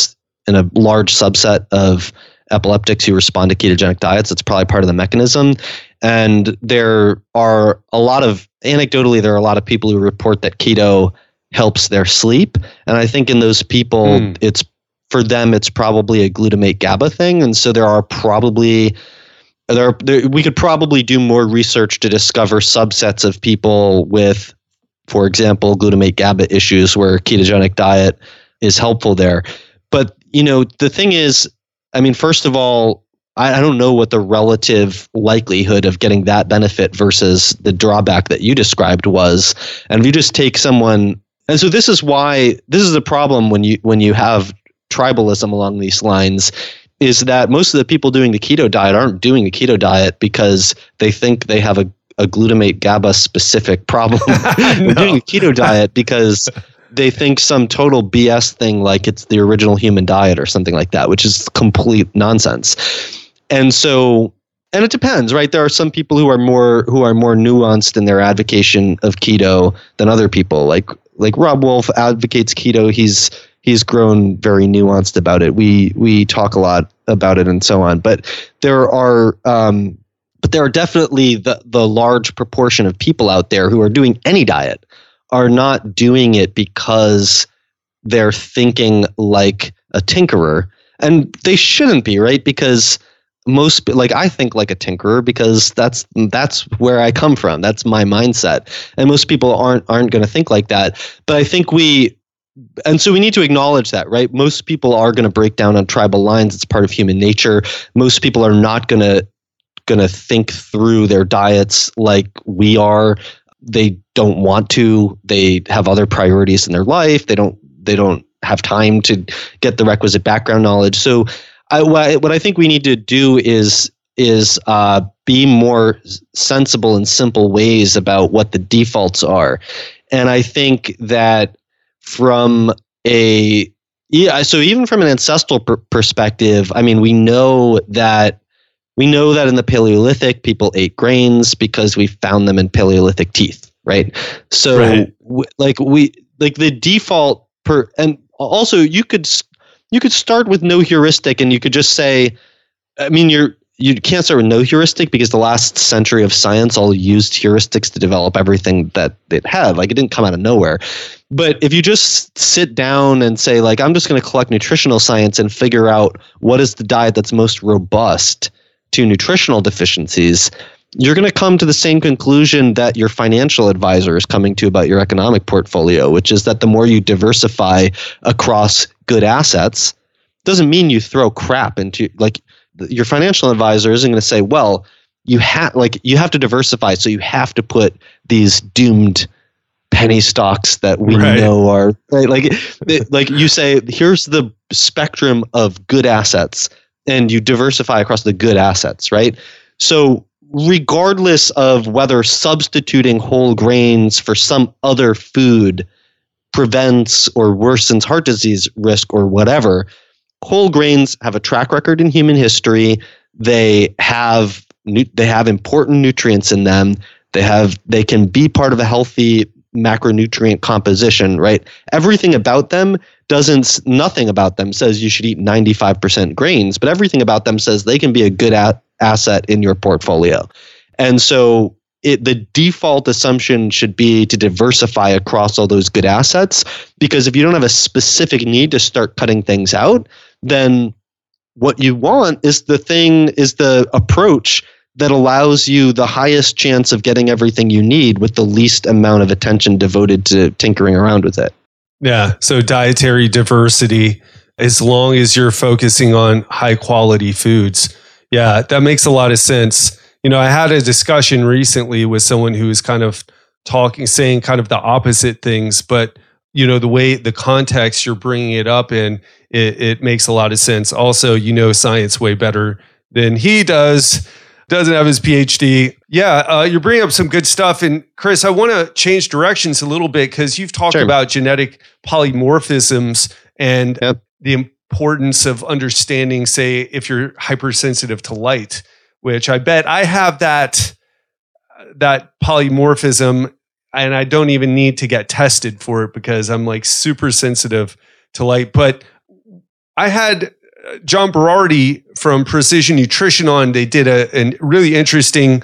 in a large subset of epileptics who respond to ketogenic diets. It's probably part of the mechanism. And there are a lot of anecdotally, there are a lot of people who report that keto helps their sleep. And I think in those people, mm. it's for them, it's probably a glutamate GABA thing. And so there are probably there, there, we could probably do more research to discover subsets of people with, for example, glutamate GABA issues where ketogenic diet is helpful there. But you know, the thing is, I mean, first of all, I, I don't know what the relative likelihood of getting that benefit versus the drawback that you described was. And if you just take someone and so this is why this is a problem when you when you have tribalism along these lines is that most of the people doing the keto diet aren't doing the keto diet because they think they have a, a glutamate GABA specific problem. They're doing a keto diet because they think some total BS thing like it's the original human diet or something like that, which is complete nonsense. And so and it depends, right? There are some people who are more who are more nuanced in their advocacy of keto than other people. Like like Robb Wolf advocates keto. He's he's grown very nuanced about it. We we talk a lot about it and so on. But there are um, but there are definitely the the large proportion of people out there who are doing any diet are not doing it because they're thinking like a tinkerer and they shouldn't be right because most like I think like a tinkerer because that's that's where I come from. That's my mindset. And most people aren't aren't going to think like that. But I think we and so we need to acknowledge that, right? Most people are going to break down on tribal lines. It's part of human nature. Most people are not going to going to think through their diets like we are. They don't want to. They have other priorities in their life. They don't they don't have time to get the requisite background knowledge. So I, what I think we need to do is is uh, be more sensible and simple ways about what the defaults are, and I think that from a yeah, so even from an ancestral per- perspective, I mean, we know that we know that in the Paleolithic, people ate grains because we found them in Paleolithic teeth, right? So, right. W- like we like the default per, and also you could you could start with no heuristic and you could just say i mean you're you can't start with no heuristic because the last century of science all used heuristics to develop everything that it had. Like it didn't come out of nowhere. But if you just sit down and say like i'm just going to collect nutritional science and figure out what is the diet that's most robust to nutritional deficiencies you're going to come to the same conclusion that your financial advisor is coming to about your economic portfolio, which is that the more you diversify across good assets, doesn't mean you throw crap into like your financial advisor isn't going to say, well, you have like you have to diversify, so you have to put these doomed penny stocks that we right. know are right? like like you say here's the spectrum of good assets and you diversify across the good assets right so regardless of whether substituting whole grains for some other food prevents or worsens heart disease risk or whatever, whole grains have a track record in human history. They have they have important nutrients in them. They have they can be part of a healthy macronutrient composition, right? Everything about them doesn't nothing about them says you should eat 95% grains, but everything about them says they can be a good at asset in your portfolio. And so it, the default assumption should be to diversify across all those good assets because if you don't have a specific need to start cutting things out, then what you want is the thing is the approach that allows you the highest chance of getting everything you need with the least amount of attention devoted to tinkering around with it. Yeah, so dietary diversity as long as you're focusing on high quality foods yeah, that makes a lot of sense. You know, I had a discussion recently with someone who was kind of talking, saying kind of the opposite things, but you know, the way the context you're bringing it up in, it, it makes a lot of sense. Also, you know, science way better than he does. Doesn't have his PhD. Yeah, uh, you're bringing up some good stuff. And Chris, I want to change directions a little bit because you've talked sure. about genetic polymorphisms and yep. the importance of understanding, say, if you're hypersensitive to light, which I bet I have that that polymorphism and I don't even need to get tested for it because I'm like super sensitive to light. But I had uh, John Berardi from Precision Nutrition on. They did a, a really interesting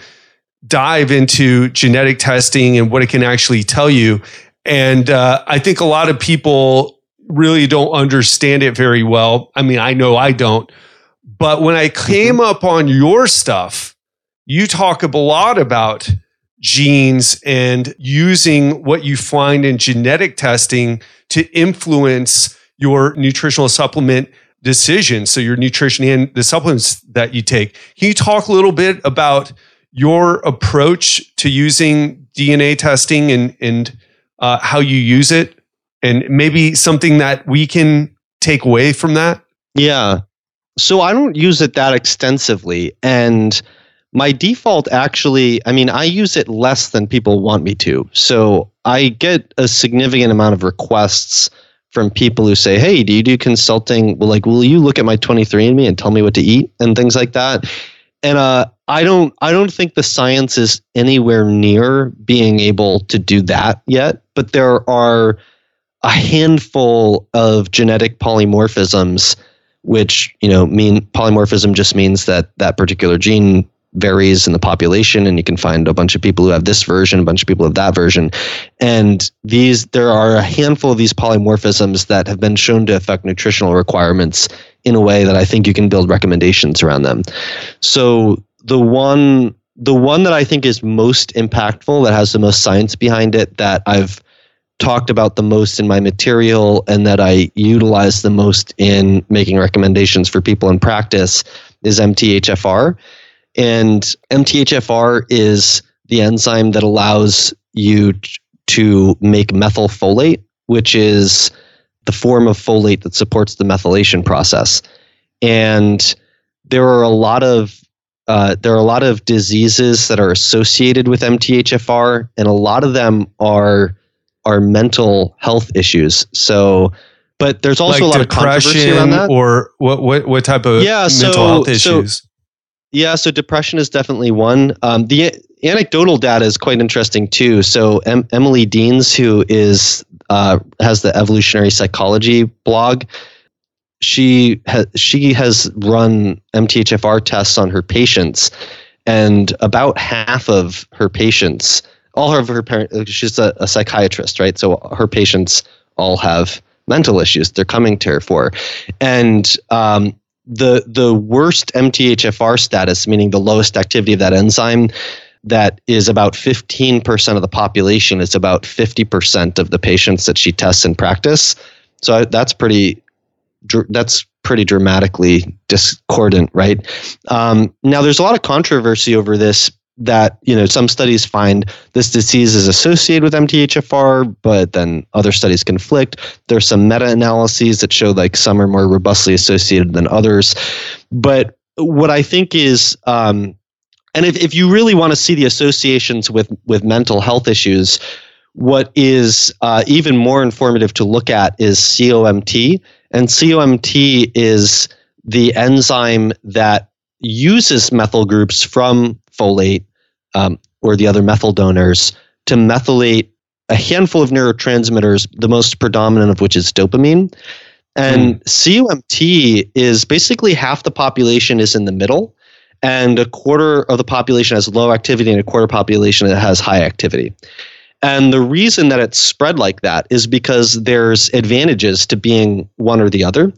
dive into genetic testing and what it can actually tell you. And uh, I think a lot of people really don't understand it very well. I mean, I know I don't. But when I came mm-hmm. up on your stuff, you talk a lot about genes and using what you find in genetic testing to influence your nutritional supplement decisions. So, your nutrition and the supplements that you take. Can you talk a little bit about your approach to using DNA testing and, and uh, how you use it? And maybe something that we can take away from that? Yeah. So, I don't use it that extensively. And my default actually, I mean, I use it less than people want me to. So I get a significant amount of requests from people who say, "Hey, do you do consulting? Well, like, will you look at my 23andMe and tell me what to eat and things like that?" And uh, I don't, I don't think the science is anywhere near being able to do that yet. But there are a handful of genetic polymorphisms, which you know mean polymorphism just means that that particular gene varies in the population and you can find a bunch of people who have this version a bunch of people have that version. And these there are a handful of these polymorphisms that have been shown to affect nutritional requirements in a way that i think you can build recommendations around them. So the one the one that i think is most impactful that has the most science behind it that i've talked about the most in my material and that i utilize the most in making recommendations for people in practice is MTHFR and MTHFR is the enzyme that allows you to make methylfolate, which is the form of folate that supports the methylation process. And there are a lot of uh, there are a lot of diseases that are associated with MTHFR, and a lot of them are are mental health issues. So, but there's also like a lot of controversy around that. Or what what what type of yeah, mental so, health issues? So yeah, so depression is definitely one. Um, the anecdotal data is quite interesting too. So em- Emily Deans, who is uh, has the evolutionary psychology blog, she has she has run MTHFR tests on her patients, and about half of her patients, all of her parents, she's a, a psychiatrist, right? So her patients all have mental issues they're coming to her for, and um, the the worst MTHFR status, meaning the lowest activity of that enzyme, that is about 15% of the population. It's about 50% of the patients that she tests in practice. So that's pretty that's pretty dramatically discordant, right? Um, now, there's a lot of controversy over this that you know some studies find this disease is associated with MTHFR, but then other studies conflict. There's some meta-analyses that show like some are more robustly associated than others. But what I think is, um, and if, if you really want to see the associations with with mental health issues, what is uh, even more informative to look at is COMT, and COMT is the enzyme that uses methyl groups from folate um, or the other methyl donors to methylate a handful of neurotransmitters, the most predominant of which is dopamine. And mm. COMT is basically half the population is in the middle, and a quarter of the population has low activity, and a quarter population that has high activity. And the reason that it's spread like that is because there's advantages to being one or the other.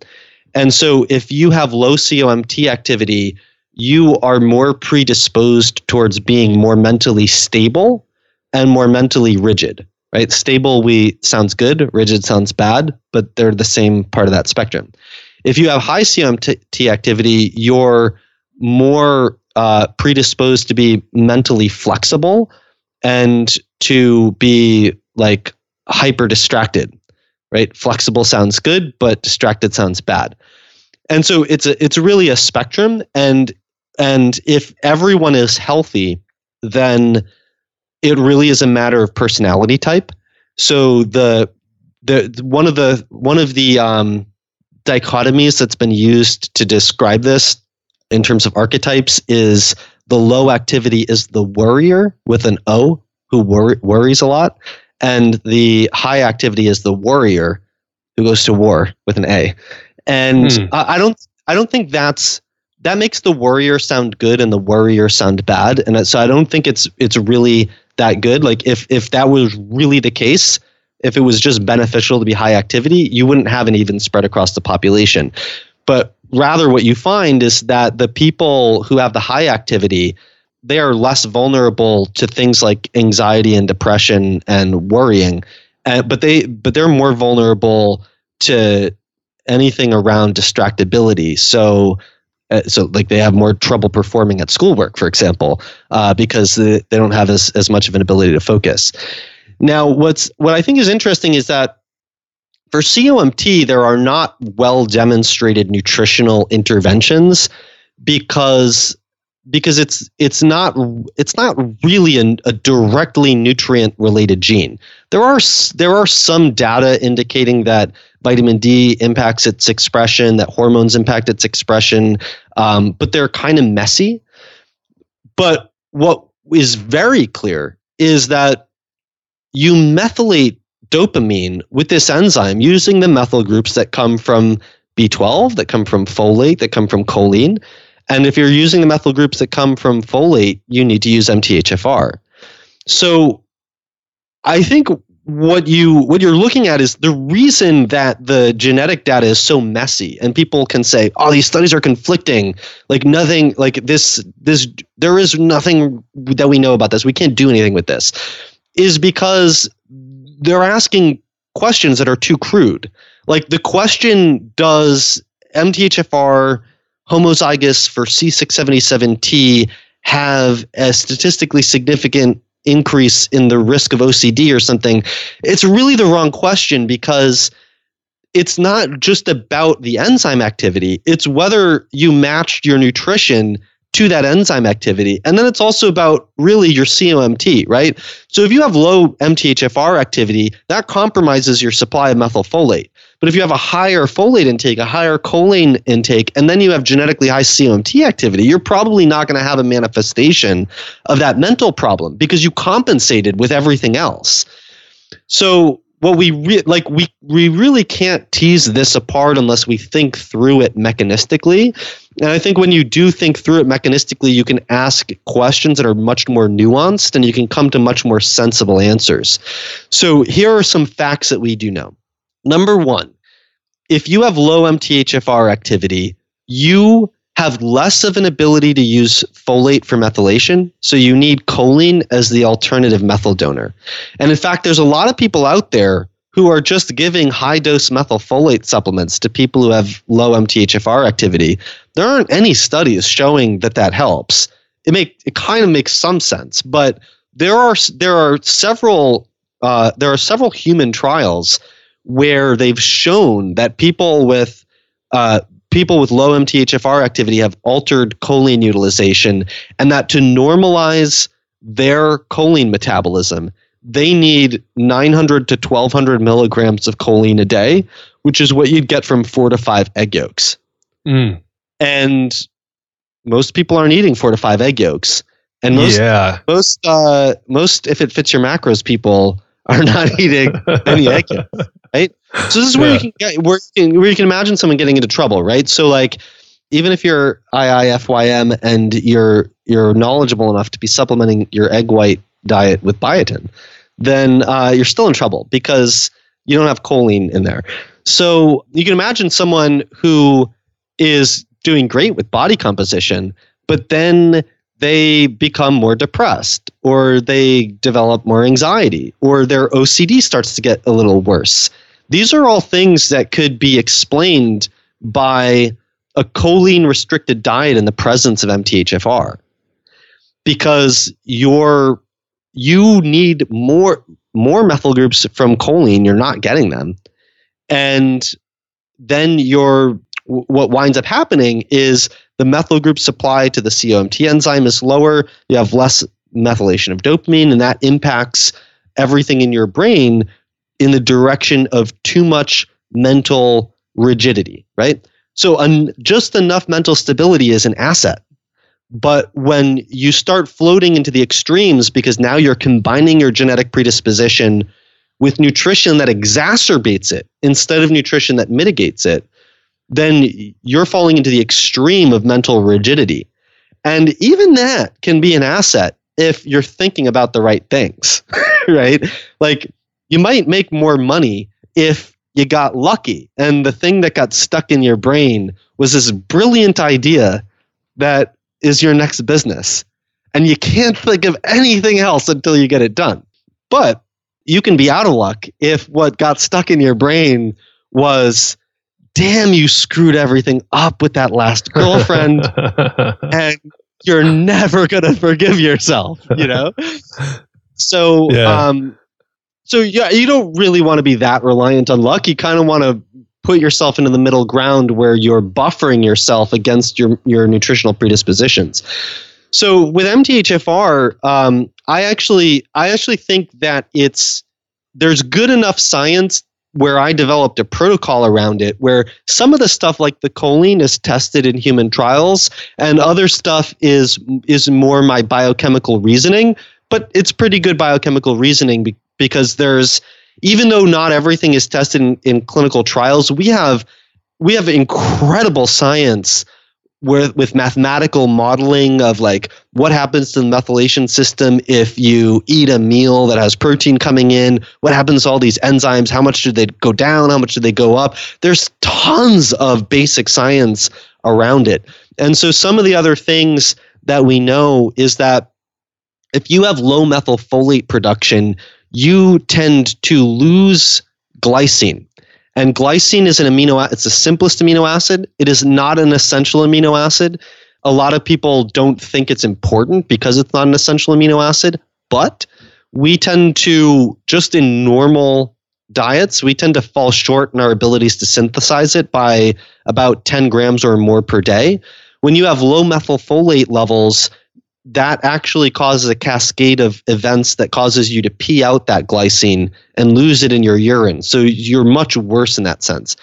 And so if you have low COMT activity, you are more predisposed towards being more mentally stable and more mentally rigid right? Stable we sounds good rigid sounds bad but they're the same part of that spectrum. If you have high COMT activity you're more uh, predisposed to be mentally flexible and to be like hyper distracted right? Flexible sounds good but distracted sounds bad. And so it's a it's really a spectrum and and if everyone is healthy, then it really is a matter of personality type. So the the one of the one of the um, dichotomies that's been used to describe this in terms of archetypes is the low activity is the worrier with an O who wor- worries a lot, and the high activity is the warrior who goes to war with an A. And hmm. I, I don't I don't think that's that makes the warrior sound good and the warrior sound bad, and so I don't think it's it's really that good. Like if if that was really the case, if it was just beneficial to be high activity, you wouldn't have an even spread across the population. But rather, what you find is that the people who have the high activity, they are less vulnerable to things like anxiety and depression and worrying. But they but they're more vulnerable to anything around distractibility. So uh, so like they have more trouble performing at schoolwork, for example, uh, because they, they don't have as, as much of an ability to focus. Now, what's what I think is interesting is that for COMT, there are not well demonstrated nutritional interventions because because it's it's not it's not really an, a directly nutrient related gene. There are there are some data indicating that vitamin D impacts its expression, that hormones impact its expression, um, but they're kind of messy. But what is very clear is that you methylate dopamine with this enzyme using the methyl groups that come from B12, that come from folate, that come from choline. And if you're using the methyl groups that come from folate, you need to use MTHFR. So I think what you what you're looking at is the reason that the genetic data is so messy and people can say oh these studies are conflicting. Like nothing like this this there is nothing that we know about this. We can't do anything with this. Is because they're asking questions that are too crude. Like the question does MTHFR homozygous for C677T have a statistically significant increase in the risk of OCD or something, it's really the wrong question because it's not just about the enzyme activity, it's whether you matched your nutrition to that enzyme activity. And then it's also about really your COMT, right? So if you have low MTHFR activity, that compromises your supply of methylfolate. But if you have a higher folate intake, a higher choline intake, and then you have genetically high COMT activity, you're probably not going to have a manifestation of that mental problem because you compensated with everything else. So what we re- like we we really can't tease this apart unless we think through it mechanistically. And I think when you do think through it mechanistically, you can ask questions that are much more nuanced and you can come to much more sensible answers. So here are some facts that we do know. Number one, if you have low MTHFR activity, you have less of an ability to use folate for methylation. So you need choline as the alternative methyl donor. And in fact, there's a lot of people out there who are just giving high dose methylfolate supplements to people who have low MTHFR activity. There aren't any studies showing that that helps. It make it kind of makes some sense, but there are there are several uh, there are several human trials where they've shown that people with uh, people with low MTHFR activity have altered choline utilization, and that to normalize their choline metabolism, they need 900 to 1200 milligrams of choline a day, which is what you'd get from four to five egg yolks. Mm. And most people aren't eating four to five egg yolks. And most, yeah. most, uh, most, if it fits your macros, people are not eating any egg yolks right? So this is where yeah. you can get where you can, where you can imagine someone getting into trouble, right? So like even if you're IIFYM and you're you're knowledgeable enough to be supplementing your egg white diet with biotin, then uh, you're still in trouble because you don't have choline in there. So you can imagine someone who is doing great with body composition, but then they become more depressed or they develop more anxiety or their OCD starts to get a little worse. These are all things that could be explained by a choline restricted diet in the presence of MTHFR because you're you need more more methyl groups from choline you're not getting them and then your what winds up happening is the methyl group supply to the COMT enzyme is lower. You have less methylation of dopamine, and that impacts everything in your brain in the direction of too much mental rigidity, right? So, un- just enough mental stability is an asset. But when you start floating into the extremes, because now you're combining your genetic predisposition with nutrition that exacerbates it instead of nutrition that mitigates it, then you're falling into the extreme of mental rigidity. And even that can be an asset if you're thinking about the right things, right? Like you might make more money if you got lucky and the thing that got stuck in your brain was this brilliant idea that is your next business. And you can't think of anything else until you get it done. But you can be out of luck if what got stuck in your brain was damn you screwed everything up with that last girlfriend and you're never going to forgive yourself you know? So yeah. um so yeah you don't really want to be that reliant on luck. You kind of want to put yourself into the middle ground where you're buffering yourself against your your nutritional predispositions. So with MTHFR, um, I actually I actually think that it's there's good enough science where I developed a protocol around it where some of the stuff like the choline is tested in human trials and other stuff is is more my biochemical reasoning but it's pretty good biochemical reasoning be, because there's even though not everything is tested in, in clinical trials we have we have incredible science with with mathematical modeling of like what happens to the methylation system if you eat a meal that has protein coming in? What happens to all these enzymes? How much do they go down? How much do they go up? There's tons of basic science around it. And so some of the other things that we know is that if you have low methylfolate production you tend to lose glycine and glycine is an amino it's the simplest amino acid. It is not an essential amino acid. A lot of people don't think it's important because it's not an essential amino acid, but we tend to just in normal diets, we tend to fall short in our abilities to synthesize it by about 10 grams or more per day. When you have low methylfolate levels, that actually causes a cascade of events that causes you to pee out that glycine and lose it in your urine. So you're much worse in that sense.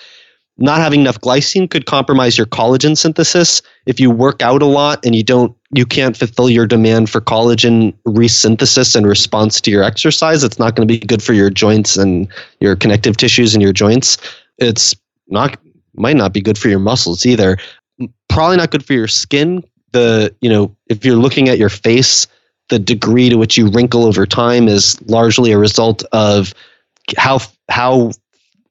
Not having enough glycine could compromise your collagen synthesis. If you work out a lot and you don't you can't fulfill your demand for collagen resynthesis in response to your exercise, it's not going to be good for your joints and your connective tissues and your joints. It's not might not be good for your muscles either. Probably not good for your skin the you know if you're looking at your face the degree to which you wrinkle over time is largely a result of how how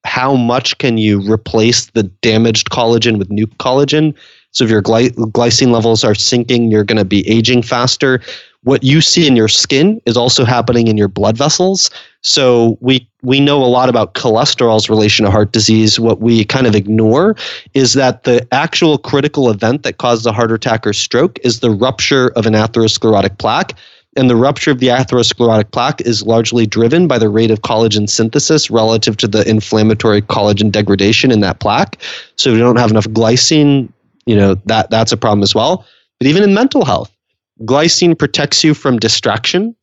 how much can you replace the damaged collagen with new collagen. So if your gly- glycine levels are sinking you're going to be aging faster what you see in your skin is also happening in your blood vessels. So we we know a lot about cholesterol's relation to heart disease. What we kind of ignore is that the actual critical event that causes a heart attack or stroke is the rupture of an atherosclerotic plaque. And the rupture of the atherosclerotic plaque is largely driven by the rate of collagen synthesis relative to the inflammatory collagen degradation in that plaque. So if you don't have enough glycine, you know, that that's a problem as well. But even in mental health, Glycine protects you from distraction,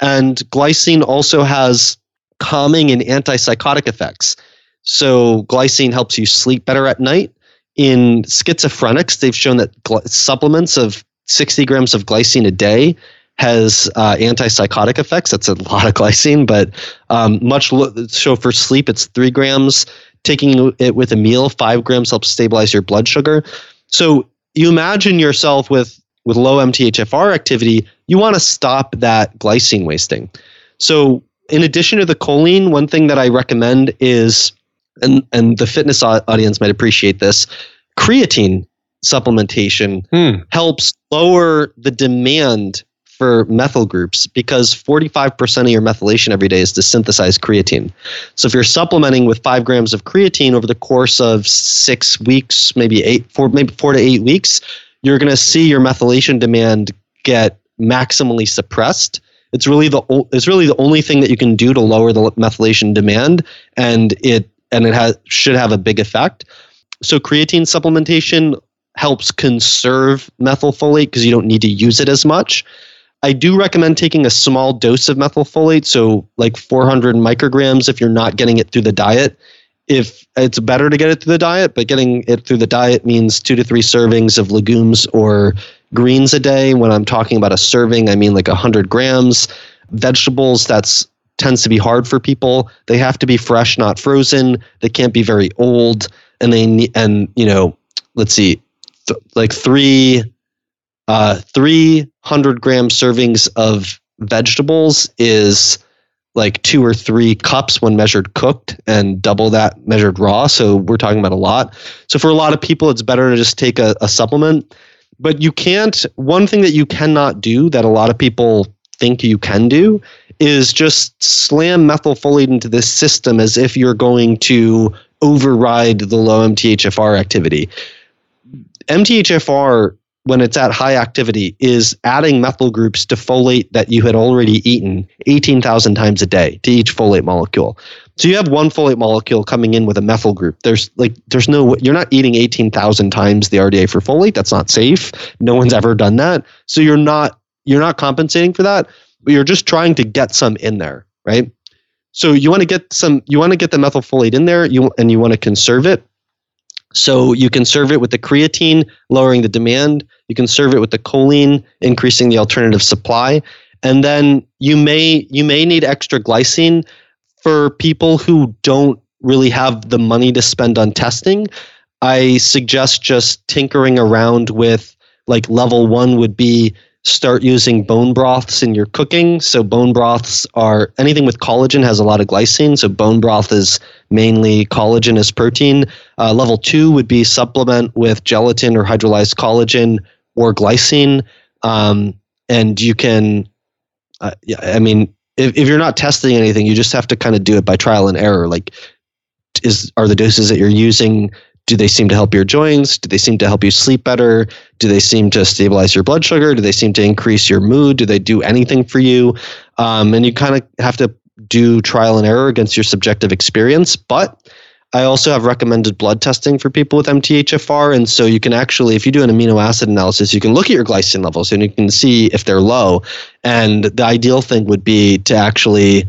and glycine also has calming and antipsychotic effects. So, glycine helps you sleep better at night. In schizophrenics, they've shown that gl- supplements of 60 grams of glycine a day has uh, antipsychotic effects. That's a lot of glycine, but um, much lo- so for sleep, it's three grams. Taking it with a meal, five grams helps stabilize your blood sugar. So you imagine yourself with with low MTHFR activity, you want to stop that glycine wasting. So, in addition to the choline, one thing that I recommend is, and, and the fitness audience might appreciate this, creatine supplementation hmm. helps lower the demand for methyl groups because 45% of your methylation every day is to synthesize creatine. So if you're supplementing with five grams of creatine over the course of six weeks, maybe eight, four, maybe four to eight weeks, you're going to see your methylation demand get maximally suppressed. It's really the it's really the only thing that you can do to lower the methylation demand, and it and it has should have a big effect. So creatine supplementation helps conserve methylfolate because you don't need to use it as much. I do recommend taking a small dose of methylfolate, so like 400 micrograms if you're not getting it through the diet. If it's better to get it through the diet, but getting it through the diet means two to three servings of legumes or greens a day. When I'm talking about a serving, I mean like 100 grams. Vegetables, that's tends to be hard for people. They have to be fresh, not frozen. They can't be very old, and they need, and you know, let's see, th- like three, uh, three hundred gram servings of vegetables is like two or three cups when measured cooked and double that measured raw. So we're talking about a lot. So for a lot of people, it's better to just take a, a supplement. But you can't, one thing that you cannot do that a lot of people think you can do is just slam methylfolate into this system as if you're going to override the low MTHFR activity. MTHFR, when it's at high activity, is adding methyl groups to folate that you had already eaten 18,000 times a day to each folate molecule. So you have one folate molecule coming in with a methyl group. There's like there's no you're not eating 18,000 times the RDA for folate. That's not safe. No one's ever done that. So you're not you're not compensating for that but you're just trying to get some in there, right? So you want to get some, you want to get the methylfolate in there, you and you want to conserve it. So you can serve it with the creatine, lowering the demand. You can serve it with the choline, increasing the alternative supply, and then you may you may need extra glycine for people who don't really have the money to spend on testing. I suggest just tinkering around with like level one would be start using bone broths in your cooking. So bone broths are anything with collagen has a lot of glycine. So bone broth is mainly collagen as protein. Uh, level two would be supplement with gelatin or hydrolyzed collagen or glycine. Um, and you can, uh, yeah, I mean, if, if you're not testing anything, you just have to kind of do it by trial and error. Like, is are the doses that you're using do they seem to help your joints? Do they seem to help you sleep better? Do they seem to stabilize your blood sugar? Do they seem to increase your mood? Do they do anything for you? Um, and you kind of have to do trial and error against your subjective experience. But I also have recommended blood testing for people with MTHFR. And so you can actually, if you do an amino acid analysis, you can look at your glycine levels and you can see if they're low. And the ideal thing would be to actually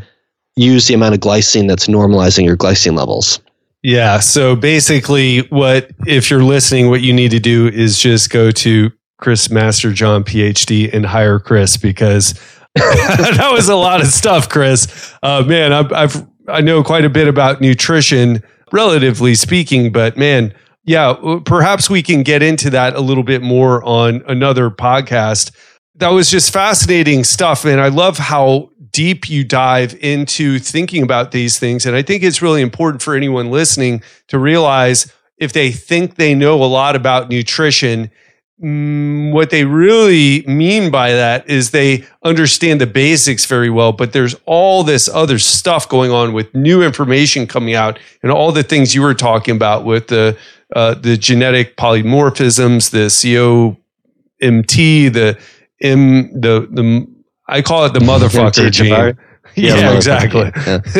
use the amount of glycine that's normalizing your glycine levels. Yeah. So basically, what if you're listening, what you need to do is just go to Chris Masterjohn PhD and hire Chris because that was a lot of stuff, Chris. Uh, man, I've, I've I know quite a bit about nutrition, relatively speaking, but man, yeah, perhaps we can get into that a little bit more on another podcast. That was just fascinating stuff, and I love how deep you dive into thinking about these things. And I think it's really important for anyone listening to realize if they think they know a lot about nutrition, mm, what they really mean by that is they understand the basics very well, but there's all this other stuff going on with new information coming out and all the things you were talking about with the uh, the genetic polymorphisms, the COMT, the M, the the I call it the motherfucker gene. Yeah, yeah exactly. Yeah.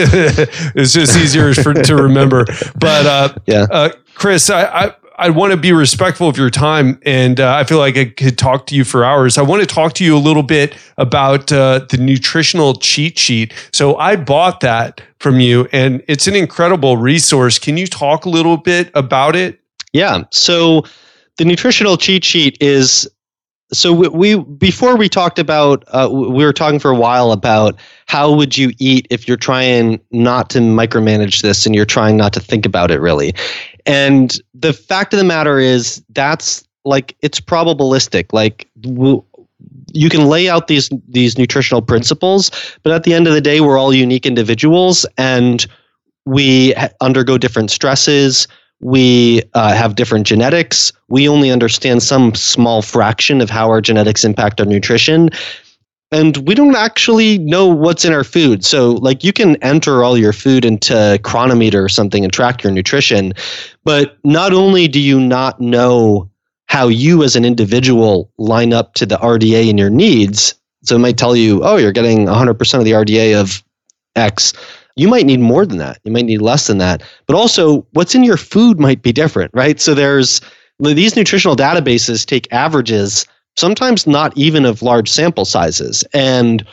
it's just easier for, to remember. But uh, yeah, uh, Chris, I, I, I want to be respectful of your time, and uh, I feel like I could talk to you for hours. I want to talk to you a little bit about uh, the nutritional cheat sheet. So I bought that from you, and it's an incredible resource. Can you talk a little bit about it? Yeah. So the nutritional cheat sheet is so we, we, before we talked about uh, we were talking for a while about how would you eat if you're trying not to micromanage this and you're trying not to think about it really. And the fact of the matter is that's like it's probabilistic. Like you can lay out these these nutritional principles but at the end of the day we're all unique individuals and we undergo different stresses we uh, have different genetics. We only understand some small fraction of how our genetics impact our nutrition. And we don't actually know what's in our food. So, like, you can enter all your food into Cronometer or something and track your nutrition. But not only do you not know how you as an individual line up to the RDA in your needs, so it might tell you, oh, you're getting 100% of the RDA of X you might need more than that. You might need less than that. But also, what's in your food might be different, right? So there's these nutritional databases take averages sometimes not even of large sample sizes. And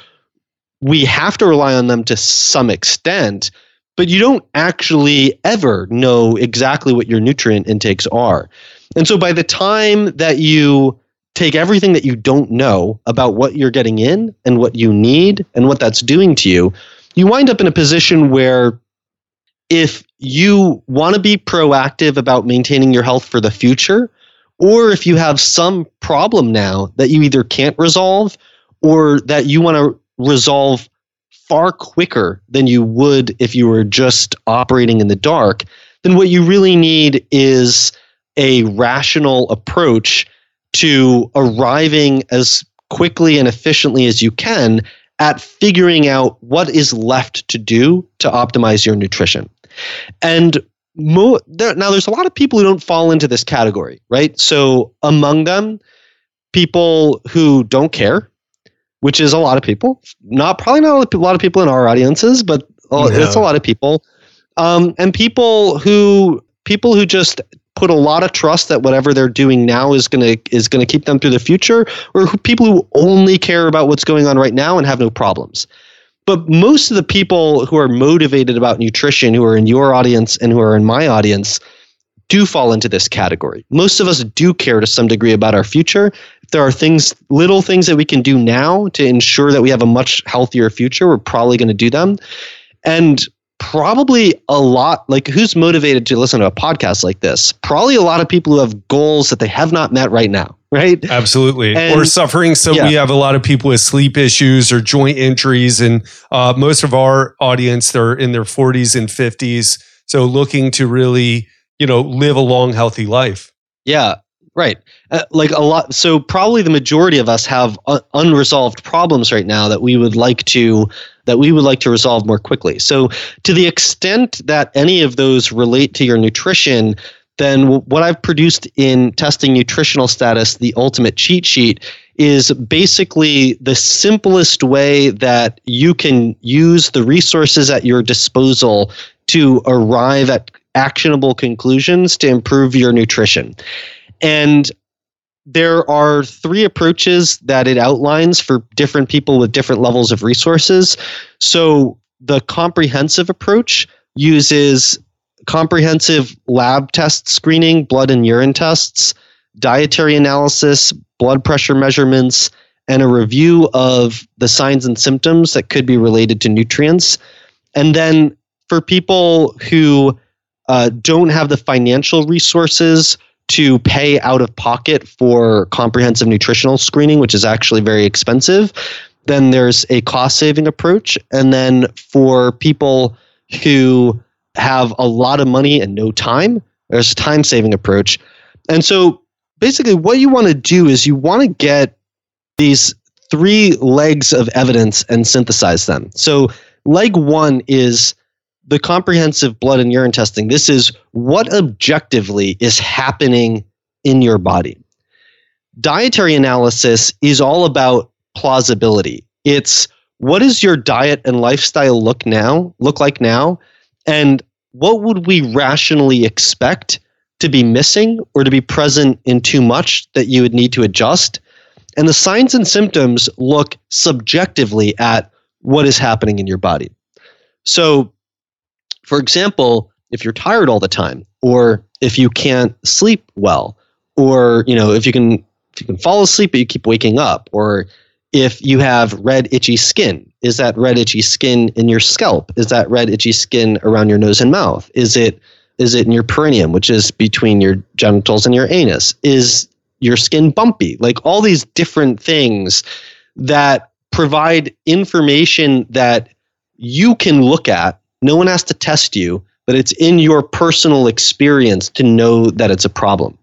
we have to rely on them to some extent, but you don't actually ever know exactly what your nutrient intakes are. And so by the time that you take everything that you don't know about what you're getting in and what you need and what that's doing to you, you wind up in a position where if you want to be proactive about maintaining your health for the future, or if you have some problem now that you either can't resolve or that you want to resolve far quicker than you would if you were just operating in the dark, then what you really need is a rational approach to arriving as quickly and efficiently as you can at figuring out what is left to do to optimize your nutrition. And mo- there, now there's a lot of people who don't fall into this category, right? So among them, people who don't care, which is a lot of people. Not probably not a lot of people in our audiences, but no. it's a lot of people. Um, and people who people who just put a lot of trust that whatever they're doing now is going to is going to keep them through the future or who, people who only care about what's going on right now and have no problems but most of the people who are motivated about nutrition, who are in your audience and who are in my audience, do fall into this category. Most of us do care to some degree about our future. There are things, little things that we can do now to ensure that we have a much healthier future, we're probably going to do them. And probably a lot like who's motivated to listen to a podcast like this? Probably a lot of people who have goals that they have not met right now right? Absolutely. And, or suffering. So yeah. we have a lot of people with sleep issues or joint injuries. And uh, most of our audience they're in their 40s and 50s so looking to really you know live a long healthy life. Yeah right uh, like a lot so probably the majority of us have uh, unresolved problems right now that we would like to that we would like to resolve more quickly. So, to the extent that any of those relate to your nutrition, then what I've produced in testing nutritional status, the ultimate cheat sheet, is basically the simplest way that you can use the resources at your disposal to arrive at actionable conclusions to improve your nutrition. And there are three approaches that it outlines for different people with different levels of resources. So the comprehensive approach uses comprehensive lab test screening, blood and urine tests, dietary analysis, blood pressure measurements, and a review of the signs and symptoms that could be related to nutrients. And then for people who uh, don't have the financial resources to pay out of pocket for comprehensive nutritional screening, which is actually very expensive. Then there's a cost saving approach. And then for people who have a lot of money and no time, there's a time saving approach. And so basically, what you want to do is you want to get these three legs of evidence and synthesize them. So, leg one is the comprehensive blood and urine testing, this is what objectively is happening in your body. Dietary analysis is all about plausibility. It's what does your diet and lifestyle look now, look like now, and what would we rationally expect to be missing or to be present in too much that you would need to adjust? And the signs and symptoms look subjectively at what is happening in your body. So for example, if you're tired all the time, or if you can't sleep well, or you know if you can if you can fall asleep but you keep waking up, or if you have red itchy skin, is that red itchy skin in your scalp? Is that red itchy skin around your nose and mouth? Is it is it in your perineum, which is between your genitals and your anus? Is your skin bumpy? Like all these different things that provide information that you can look at no one has to test you, but it's in your personal experience to know that it's a problem.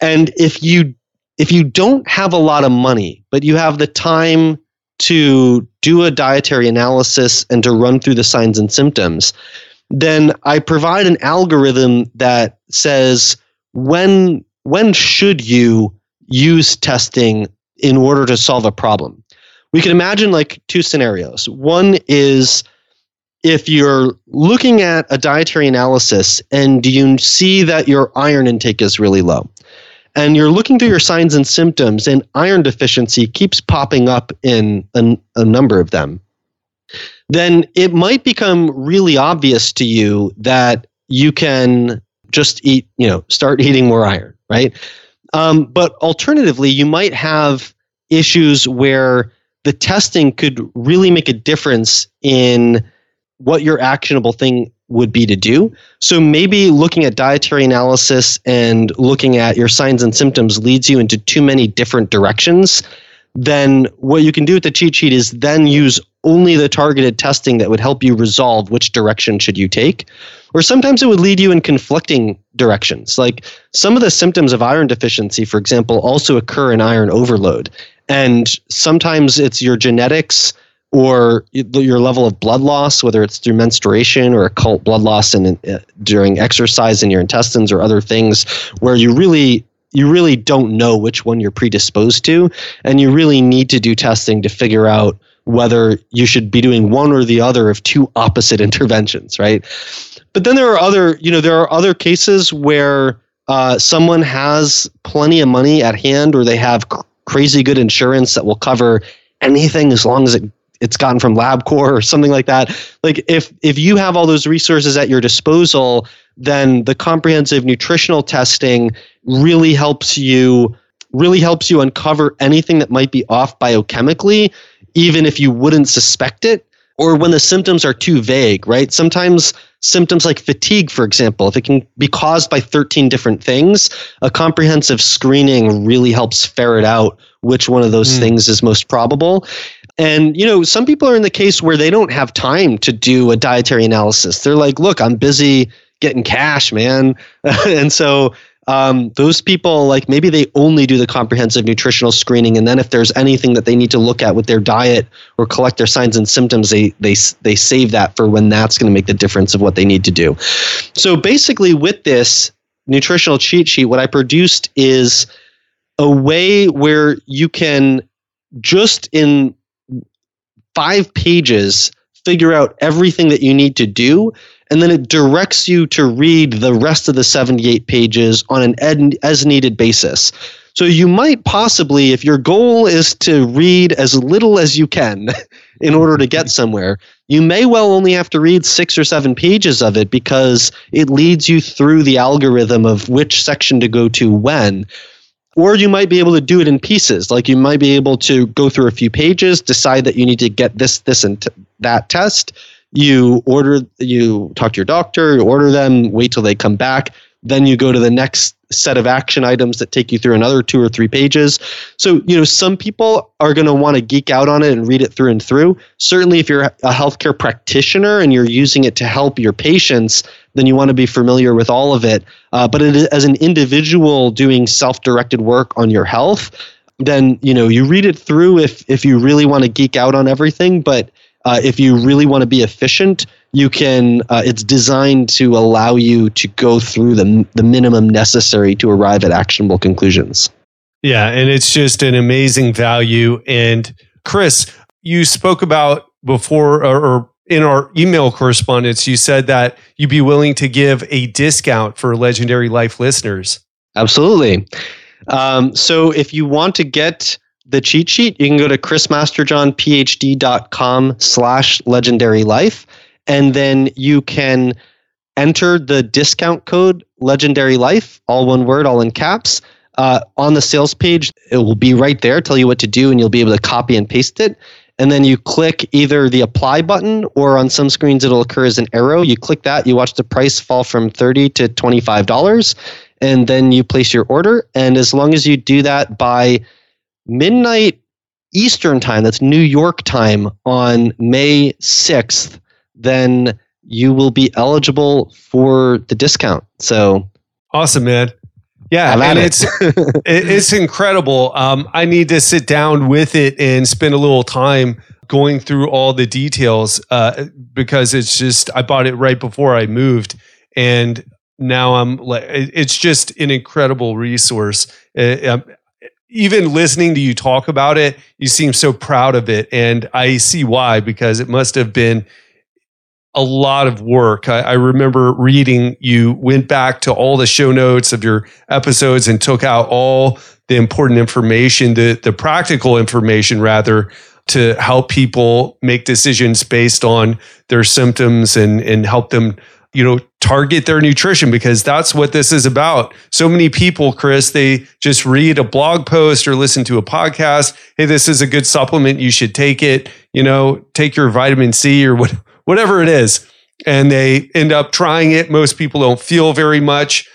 And if you if you don't have a lot of money, but you have the time to do a dietary analysis and to run through the signs and symptoms, then I provide an algorithm that says when when should you use testing in order to solve a problem. We can imagine like two scenarios. One is if you're looking at a dietary analysis and you see that your iron intake is really low, and you're looking through your signs and symptoms, and iron deficiency keeps popping up in a, a number of them, then it might become really obvious to you that you can just eat, you know, start eating more iron, right? Um, but alternatively, you might have issues where the testing could really make a difference in what your actionable thing would be to do. So maybe looking at dietary analysis and looking at your signs and symptoms leads you into too many different directions. Then what you can do with the cheat sheet is then use only the targeted testing that would help you resolve which direction should you take. Or sometimes it would lead you in conflicting directions. Like some of the symptoms of iron deficiency, for example, also occur in iron overload. And sometimes it's your genetics or your level of blood loss, whether it's through menstruation or occult blood loss and uh, during exercise in your intestines or other things, where you really you really don't know which one you're predisposed to, and you really need to do testing to figure out whether you should be doing one or the other of two opposite interventions, right? But then there are other, you know, there are other cases where uh, someone has plenty of money at hand, or they have cr- crazy good insurance that will cover anything as long as it it's gotten from LabCorp or something like that. Like if if you have all those resources at your disposal, then the comprehensive nutritional testing really helps you really helps you uncover anything that might be off biochemically, even if you wouldn't suspect it, or when the symptoms are too vague, right? Sometimes symptoms like fatigue, for example, if it can be caused by 13 different things, a comprehensive screening really helps ferret out which one of those mm. things is most probable. And, you know, some people are in the case where they don't have time to do a dietary analysis. They're like, look, I'm busy getting cash, man. and so um, those people, like maybe they only do the comprehensive nutritional screening. And then if there's anything that they need to look at with their diet or collect their signs and symptoms, they, they, they save that for when that's going to make the difference of what they need to do. So basically, with this nutritional cheat sheet, what I produced is a way where you can just in five pages figure out everything that you need to do and then it directs you to read the rest of the 78 pages on an ed- as needed basis. So you might possibly if your goal is to read as little as you can in order to get somewhere you may well only have to read six or seven pages of it because it leads you through the algorithm of which section to go to when or you might be able to do it in pieces. Like you might be able to go through a few pages, decide that you need to get this, this, and t- that test. You order, you talk to your doctor, you order them, wait till they come back. Then you go to the next set of action items that take you through another two or three pages. So, you know, some people are going to want to geek out on it and read it through and through. Certainly, if you're a healthcare practitioner and you're using it to help your patients, then you want to be familiar with all of it. Uh, but as an individual doing self-directed work on your health, then you know you read it through if if you really want to geek out on everything. But uh, if you really want to be efficient, you can. Uh, it's designed to allow you to go through the the minimum necessary to arrive at actionable conclusions. Yeah, and it's just an amazing value. And Chris, you spoke about before or, or in our email correspondence, you said that you'd be willing to give a discount for legendary life listeners. Absolutely. Um, so if you want to get the cheat sheet, you can go to chrismasterjohnphd.com slash legendary life, and then you can enter the discount code legendary life, all one word, all in caps. Uh, on the sales page, it will be right there, tell you what to do, and you'll be able to copy and paste it and then you click either the apply button or on some screens it'll occur as an arrow. You click that, you watch the price fall from 30 to $25 and then you place your order and as long as you do that by midnight Eastern time, that's New York time on May 6th, then you will be eligible for the discount. So awesome, man. Yeah, and it. it's it's incredible. Um, I need to sit down with it and spend a little time going through all the details uh, because it's just I bought it right before I moved, and now I'm like it's just an incredible resource. Uh, even listening to you talk about it, you seem so proud of it, and I see why because it must have been a lot of work. I, I, remember reading you went back to all the show notes of your episodes and took out all the important information, the the practical information rather, to help people make decisions based on their symptoms and and help them you know target their nutrition because that's what this is about. So many people chris they just read a blog post or listen to a podcast. Hey this is a good supplement. You should take it. You know take your vitamin c or what, whatever it is. And they end up trying it. Most people don't feel very much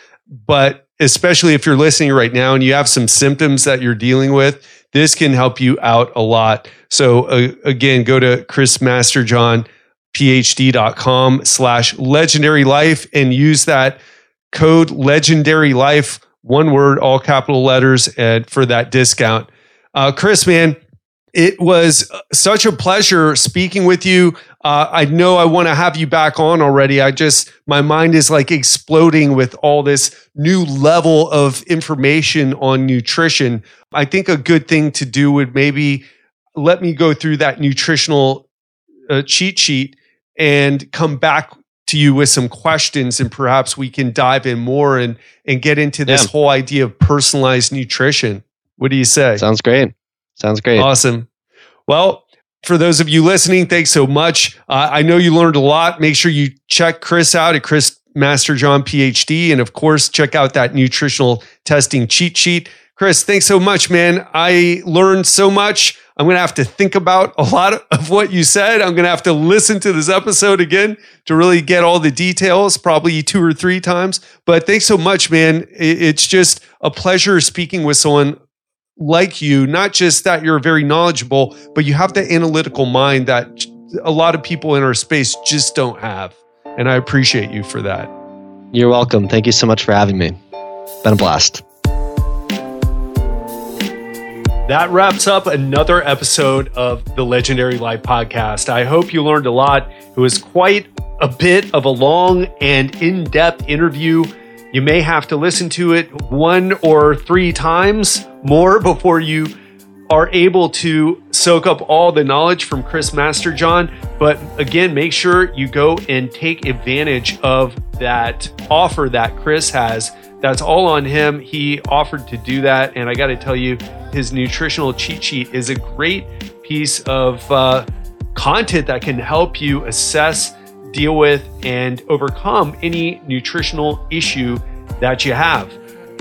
but especially if you're listening right now and you have some symptoms that you're dealing with this can help you out a lot. So uh, again go to chris masterjohn phd.com slash legendary life and use that code legendary life, one word, all capital letters, and for that discount. Uh, Chris, man, it was such a pleasure speaking with you. Uh, I know I want to have you back on already. I just, my mind is like exploding with all this new level of information on nutrition. I think a good thing to do would maybe let me go through that nutritional uh, cheat sheet and come back to you with some questions and perhaps we can dive in more and and get into this yeah. whole idea of personalized nutrition. What do you say? Sounds great. Sounds great. Awesome. Well, for those of you listening, thanks so much. Uh, I know you learned a lot. Make sure you check Chris out at Chris Masterjohn PhD, and of course, check out that nutritional testing cheat sheet. Chris, thanks so much, man. I learned so much. I'm going to have to think about a lot of what you said. I'm going to have to listen to this episode again to really get all the details, probably two or three times. But thanks so much, man. It's just a pleasure speaking with someone like you, not just that you're very knowledgeable, but you have the analytical mind that a lot of people in our space just don't have. And I appreciate you for that. You're welcome. Thank you so much for having me. Been a blast. That wraps up another episode of the Legendary Life podcast. I hope you learned a lot. It was quite a bit of a long and in depth interview. You may have to listen to it one or three times more before you are able to soak up all the knowledge from Chris Masterjohn. But again, make sure you go and take advantage of that offer that Chris has that's all on him. He offered to do that. And I got to tell you, his nutritional cheat sheet is a great piece of uh, content that can help you assess, deal with, and overcome any nutritional issue that you have.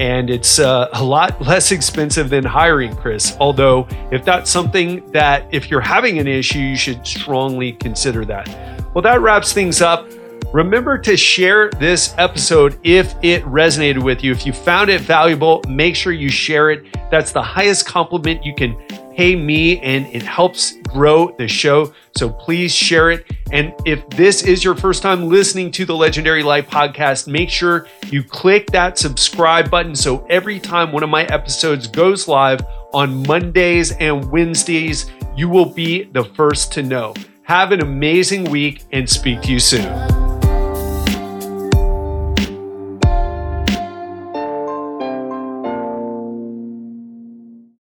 And it's uh, a lot less expensive than hiring Chris. Although, if that's something that, if you're having an issue, you should strongly consider that. Well, that wraps things up. Remember to share this episode if it resonated with you. If you found it valuable, make sure you share it. That's the highest compliment you can pay me, and it helps grow the show. So please share it. And if this is your first time listening to the Legendary Life podcast, make sure you click that subscribe button so every time one of my episodes goes live on Mondays and Wednesdays, you will be the first to know. Have an amazing week and speak to you soon.